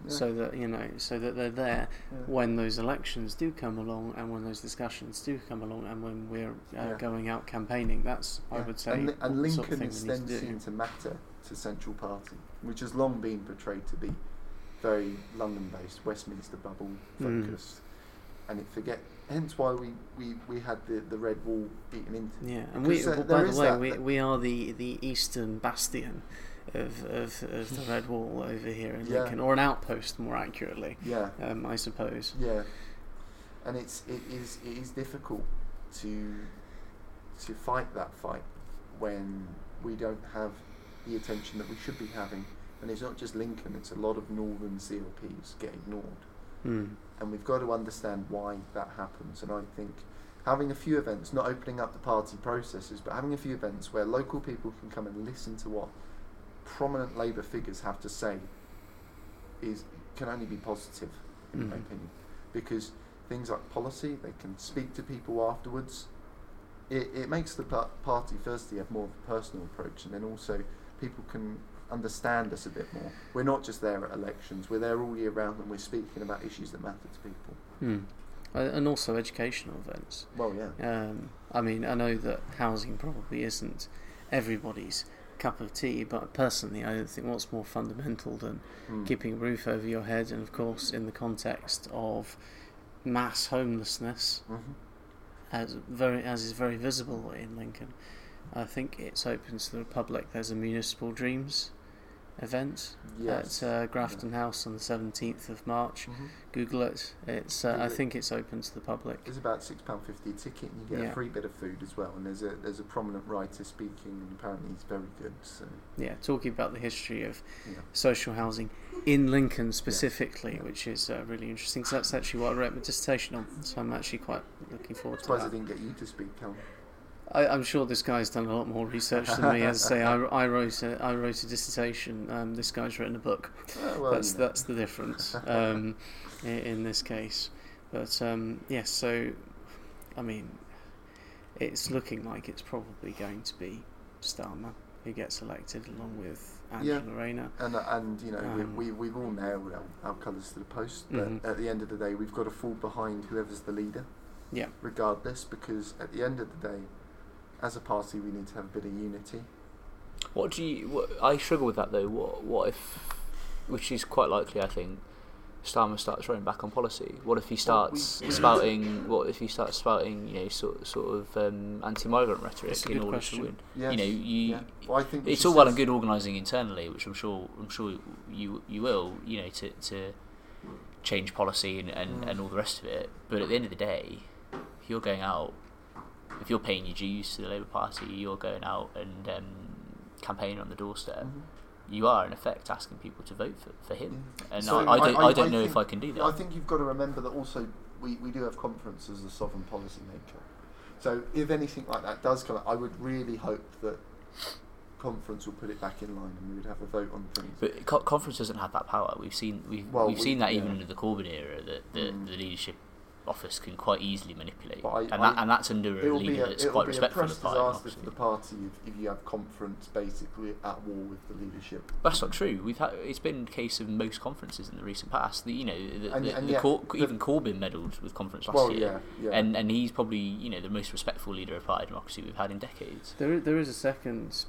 Speaker 2: Yeah.
Speaker 1: so that you know, so that they're there
Speaker 2: Yeah.
Speaker 1: when those elections do come along, and when those discussions do come along, and when we're uh, going out campaigning. That's I would say
Speaker 2: and, Li- and
Speaker 1: what sort of
Speaker 2: Lincoln is then
Speaker 1: to
Speaker 2: seen to matter to Central Party, which has long been portrayed to be very London-based, Westminster bubble
Speaker 1: Mm.
Speaker 2: focused, and it forget. Hence why we, we, we had the, the red wall beaten into.
Speaker 1: Yeah, and we, well, by the way,
Speaker 2: that-
Speaker 1: we, we are the, the eastern bastion of, of, of the Red Wall over here in
Speaker 2: Yeah.
Speaker 1: Lincoln, or an outpost, more accurately,
Speaker 2: Yeah,
Speaker 1: um, I suppose.
Speaker 2: yeah, and it's it is it is difficult to to fight that fight when we don't have the attention that we should be having, and it's not just Lincoln; it's a lot of northern CLPs get ignored.
Speaker 1: Mm.
Speaker 2: and we've got to understand why that happens. And I think having a few events, not opening up the party processes, but having a few events where local people can come and listen to what prominent Labour figures have to say, is can only be positive, in my
Speaker 1: Mhm.
Speaker 2: opinion, because things like policy, they can speak to people afterwards. It, it makes the pa- party firstly have more of a personal approach, and then also people can understand us a bit more. We're not just there at elections; we're there all year round, and we're speaking about issues that matter to people.
Speaker 1: Mm. Uh, and also educational events.
Speaker 2: Well, yeah,
Speaker 1: Um, I mean, I know that housing probably isn't everybody's cup of tea, but personally, I don't think what's more fundamental than
Speaker 2: Mm.
Speaker 1: keeping a roof over your head, and of course, in the context of mass homelessness,
Speaker 2: Mhm.
Speaker 1: as very as is very visible in Lincoln. I think it's open to the public. There's a Municipal Dreams event
Speaker 2: Yes.
Speaker 1: at uh, Grafton House on the 17th of March.
Speaker 2: Mhm.
Speaker 1: Google it. It's uh, I think it's open to the public.
Speaker 2: It's about six pound fifty a ticket, and you get
Speaker 1: Yeah.
Speaker 2: a free bit of food as well. And there's a there's a prominent writer speaking, and apparently he's very good. So
Speaker 1: Yeah, talking about the history of
Speaker 2: yeah,
Speaker 1: social housing in Lincoln specifically,
Speaker 2: Yeah.
Speaker 1: which is uh, really interesting. So that's actually what I wrote my dissertation on. So I'm actually quite looking forward to
Speaker 2: surprised I didn't get you to speak, Cal.
Speaker 1: I, I'm sure this guy's done a lot more research than me. As I say, I, I wrote a, I wrote a dissertation. Um, this guy's written a book.
Speaker 2: Oh, well,
Speaker 1: that's
Speaker 2: you know.
Speaker 1: that's the difference um, in, in this case. But um, yes, so I mean, it's looking like it's probably going to be Starmer who gets elected along with
Speaker 2: Yeah.
Speaker 1: Angela Rayner.
Speaker 2: And and you know
Speaker 1: Um,
Speaker 2: we, we we've all nailed our, our colours to the post, but
Speaker 1: Mhm.
Speaker 2: at the end of the day, we've got to fall behind whoever's the leader.
Speaker 1: Yeah.
Speaker 2: Regardless, because at the end of the day, as a party, we need to have a bit of unity.
Speaker 3: What do you? What, I struggle with that though. What what if, which is quite likely, I think, Starmer starts running back on policy. What if he
Speaker 2: Well, we-
Speaker 3: starts
Speaker 2: we-
Speaker 3: spouting? What if he starts spouting? You know, sort sort of um, anti-migrant rhetoric in order
Speaker 1: question.
Speaker 3: to win.
Speaker 2: Yes.
Speaker 3: You know, you.
Speaker 2: yeah. Well, I think
Speaker 3: It's all well and good organising internally, which I'm sure I'm sure you you will. You know, to to change policy and, and,
Speaker 2: Mm.
Speaker 3: and all the rest of it. But at the end of the day, you're going out, if you're paying your dues to the Labour Party, you're going out and um, campaigning on the doorstep.
Speaker 2: Mhm.
Speaker 3: You are in effect asking people to vote for, for him, and
Speaker 2: So
Speaker 3: I, I don't I,
Speaker 2: I-
Speaker 3: don't
Speaker 2: I
Speaker 3: know
Speaker 2: think-
Speaker 3: if I can do that.
Speaker 2: I think you've got to remember that also we, we do have conference as a sovereign policy maker. So if anything like that does come, up, I would really hope that conference will put it back in line and we would have a vote on things.
Speaker 3: But co- conference doesn't have that power. We've seen we've
Speaker 2: Well,
Speaker 3: we've
Speaker 2: we-
Speaker 3: seen that even
Speaker 2: yeah.
Speaker 3: under the Corbyn era that the,
Speaker 2: Mm.
Speaker 3: the leadership office can quite easily manipulate,
Speaker 2: I-
Speaker 3: and
Speaker 2: I-
Speaker 3: that and that's under a
Speaker 2: It'll be
Speaker 3: leader
Speaker 2: a,
Speaker 3: that's
Speaker 2: it'll
Speaker 3: quite
Speaker 2: be a
Speaker 3: respectful
Speaker 2: press
Speaker 3: of the party.
Speaker 2: disaster for the party if, if you have conference basically at war with the leadership.
Speaker 3: That's not true. We've had it's been the case of most conferences in the recent past. The, you know, the,
Speaker 2: And-
Speaker 3: the,
Speaker 2: and
Speaker 3: the
Speaker 2: yet
Speaker 3: Cor-
Speaker 2: the-
Speaker 3: even Corbyn meddled with conference last
Speaker 2: well,
Speaker 3: year,
Speaker 2: yeah, yeah.
Speaker 3: and and he's probably you know the most respectful leader of party democracy we've had in decades.
Speaker 1: There, there is a second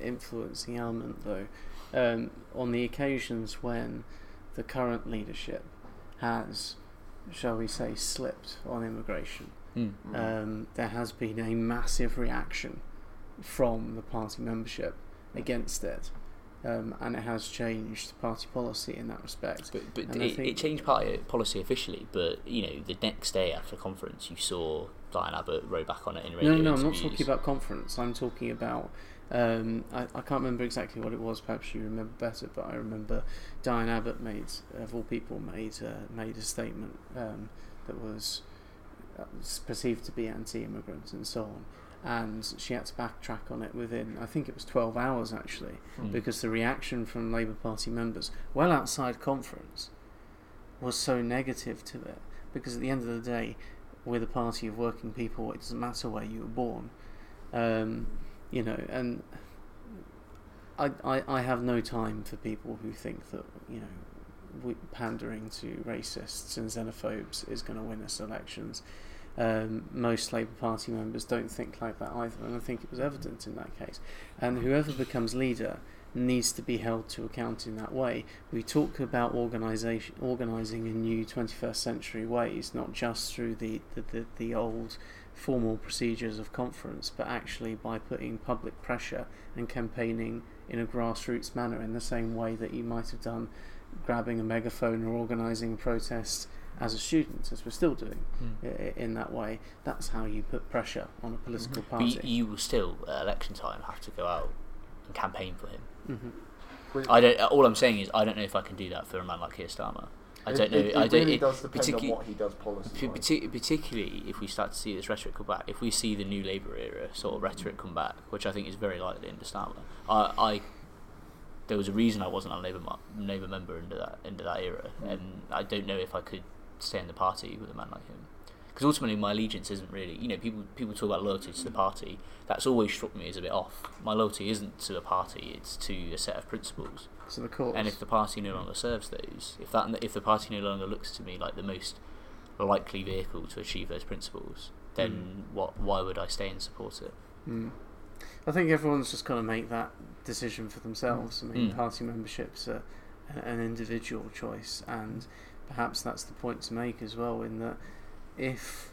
Speaker 1: influencing element, though, um, on the occasions when the current leadership has, shall we say, slipped on immigration.
Speaker 2: Mm.
Speaker 1: Um, there has been a massive reaction from the party membership against it, um, and it has changed party policy in that respect.
Speaker 3: But but it, it changed party policy officially. But you know, the next day after conference, you saw Diane Abbott row back on it in radio
Speaker 1: No, no, I'm not talking about conference. I'm talking about. Um, I, I can't remember exactly what it was. Perhaps you remember better, but I remember Diane Abbott made, of all people, made uh, made a statement um, that was uh, perceived to be anti-immigrant and so on, and she had to backtrack on it within. I think it was 12 hours actually,
Speaker 3: Mm.
Speaker 1: because the reaction from Labour Party members, well outside conference, was so negative to it. Because at the end of the day, we're the party of working people. It doesn't matter where you were born, um, you know. And I, I, I have no time for people who think that you know, pandering to racists and xenophobes is going to win us elections. Um, most Labour Party members don't think like that either, and I think it was evident in that case. And whoever becomes leader needs to be held to account in that way. We talk about organisation, organising in new 21st century ways, not just through the, the, the, the old formal procedures of conference, but actually by putting public pressure and campaigning in a grassroots manner in the same way that you might have done grabbing a megaphone or organising a protest as a student, as we're still doing
Speaker 3: Mm.
Speaker 1: in that way. That's how you put pressure on a political
Speaker 2: Mhm.
Speaker 3: But
Speaker 1: party.
Speaker 3: you, you will still at election time have to go out and campaign for him.
Speaker 1: hmm
Speaker 3: I don't. All I'm saying is I don't know if I can do that for a man like Keir Starmer. I don't know.
Speaker 2: It, it
Speaker 3: I don't.
Speaker 2: really does depend on what he does policy.
Speaker 3: Partic- particularly if we start to see this rhetoric come back, if we see the new Labour era sort of rhetoric come back, which I think is very likely under Starmer, I, I there was a reason I wasn't a Labour Labour member under that under that era,
Speaker 2: Mm.
Speaker 3: and I don't know if I could stay in the party with a man like him. Because ultimately, my allegiance isn't really, you know, people people talk about loyalty to the party. That's always struck me as a bit off. My loyalty isn't to a party; it's to a set of principles.
Speaker 1: So the cause.
Speaker 3: And if the party no longer serves those, if that if the party no longer looks to me like the most likely vehicle to achieve those principles, then what? Why would I stay and support it?
Speaker 1: Mm. I think everyone's just got to make that decision for themselves. I mean,
Speaker 3: Mm.
Speaker 1: party membership's a, an individual choice, and perhaps that's the point to make as well. In that, if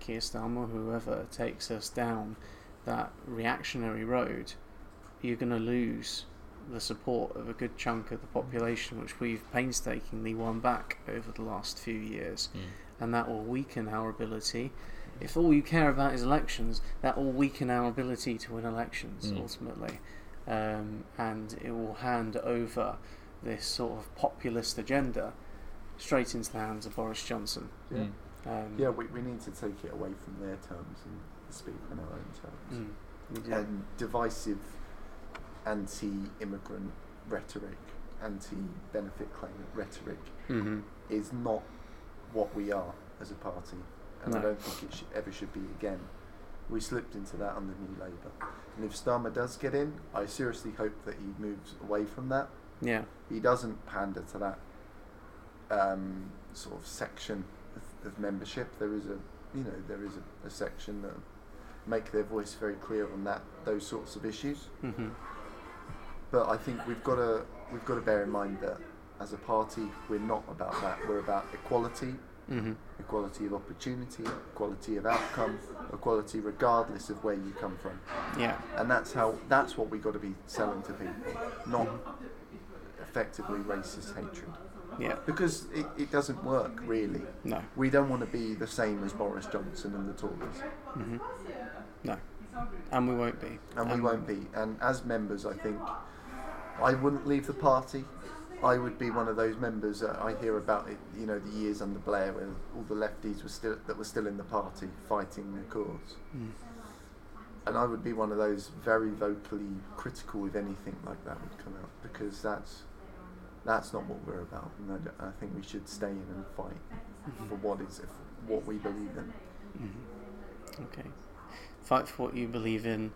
Speaker 1: Keir Starmer, whoever takes us down that reactionary road, you're going to lose the support of a good chunk of the population, which we've painstakingly won back over the last few years,
Speaker 3: Mm.
Speaker 1: and that will weaken our ability. If all you care about is elections, that will weaken our ability to win elections
Speaker 3: Mm.
Speaker 1: ultimately, um, and it will hand over this sort of populist agenda straight into the hands of Boris Johnson.
Speaker 2: Yeah,
Speaker 3: Mm.
Speaker 1: Um,
Speaker 2: yeah we, we need to take it away from their terms and speak on our own terms.
Speaker 1: mm, we do.
Speaker 2: And divisive anti-immigrant rhetoric, anti-benefit claimant rhetoric
Speaker 1: Mhm.
Speaker 2: is not what we are as a party, and I don't think it should, ever should be again. We slipped into that under New Labour, and if Starmer does get in, I seriously hope that he moves away from that.
Speaker 1: Yeah.
Speaker 2: He doesn't pander to that um, sort of section of, membership. There is a, you know, there is a, a section that make their voice very clear on that those sorts of issues.
Speaker 1: hmm
Speaker 2: But I think we've got to we've got to bear in mind that as a party, we're not about that. We're about equality,
Speaker 1: hmm
Speaker 2: equality of opportunity, equality of outcome, equality regardless of where you come from.
Speaker 1: Yeah.
Speaker 2: And that's how that's what we've got to be selling to people, not effectively racist hatred.
Speaker 1: Yeah.
Speaker 2: Because it, it doesn't work really.
Speaker 1: No.
Speaker 2: We don't want to be the same as Boris Johnson and the Tories.
Speaker 1: hmm No. And we won't be.
Speaker 2: and we
Speaker 1: Um,
Speaker 2: won't be. And as members, I think I wouldn't leave the party. I would be one of those members that I hear about it. You know, the years under Blair, where all the lefties were still that were still in the party fighting the cause.
Speaker 1: Mm.
Speaker 2: And I would be one of those very vocally critical if anything like that would come out, because that's that's not what we're about. And I, d- I think we should stay in and fight for what is what we believe in.
Speaker 1: Mhm. Okay. Fight for what you believe in,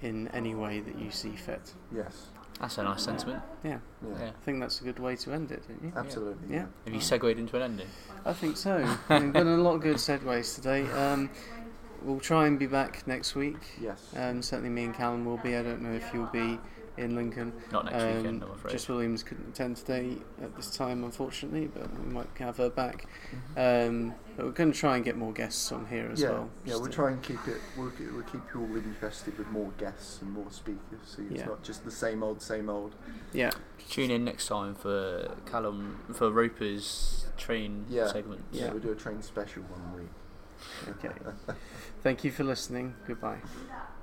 Speaker 1: in any way that you see fit.
Speaker 2: Yes.
Speaker 3: That's a nice sentiment.
Speaker 1: Yeah.
Speaker 2: Yeah.
Speaker 3: Yeah.
Speaker 1: I think that's a good way to end it, don't you?
Speaker 2: Absolutely.
Speaker 1: Yeah.
Speaker 3: Have you segued into an ending?
Speaker 1: I think so. We've done a lot of good segues today. Um, we'll try and be back next week.
Speaker 2: Yes.
Speaker 1: Um, certainly, me and Callum will be. I don't know if you'll be in Lincoln.
Speaker 3: Not next
Speaker 1: Um,
Speaker 3: weekend, I'm afraid.
Speaker 1: Jess Williams couldn't attend today at this time, unfortunately, but we might have her back.
Speaker 2: Mhm.
Speaker 1: Um, but we're going to try and get more guests on here as
Speaker 2: yeah,
Speaker 1: well.
Speaker 2: Yeah,
Speaker 1: just
Speaker 2: we'll
Speaker 1: to-
Speaker 2: try and keep it. We'll, we'll keep you all interested with more guests and more speakers, so it's
Speaker 1: Yeah.
Speaker 2: not just the same old, same old.
Speaker 1: Yeah,
Speaker 3: Tune in next time for Callum for Roper's train
Speaker 2: Yeah.
Speaker 3: segment.
Speaker 2: Yeah,
Speaker 1: Yeah.
Speaker 2: we'll do a train special one week.
Speaker 1: okay. Thank you for listening. Goodbye.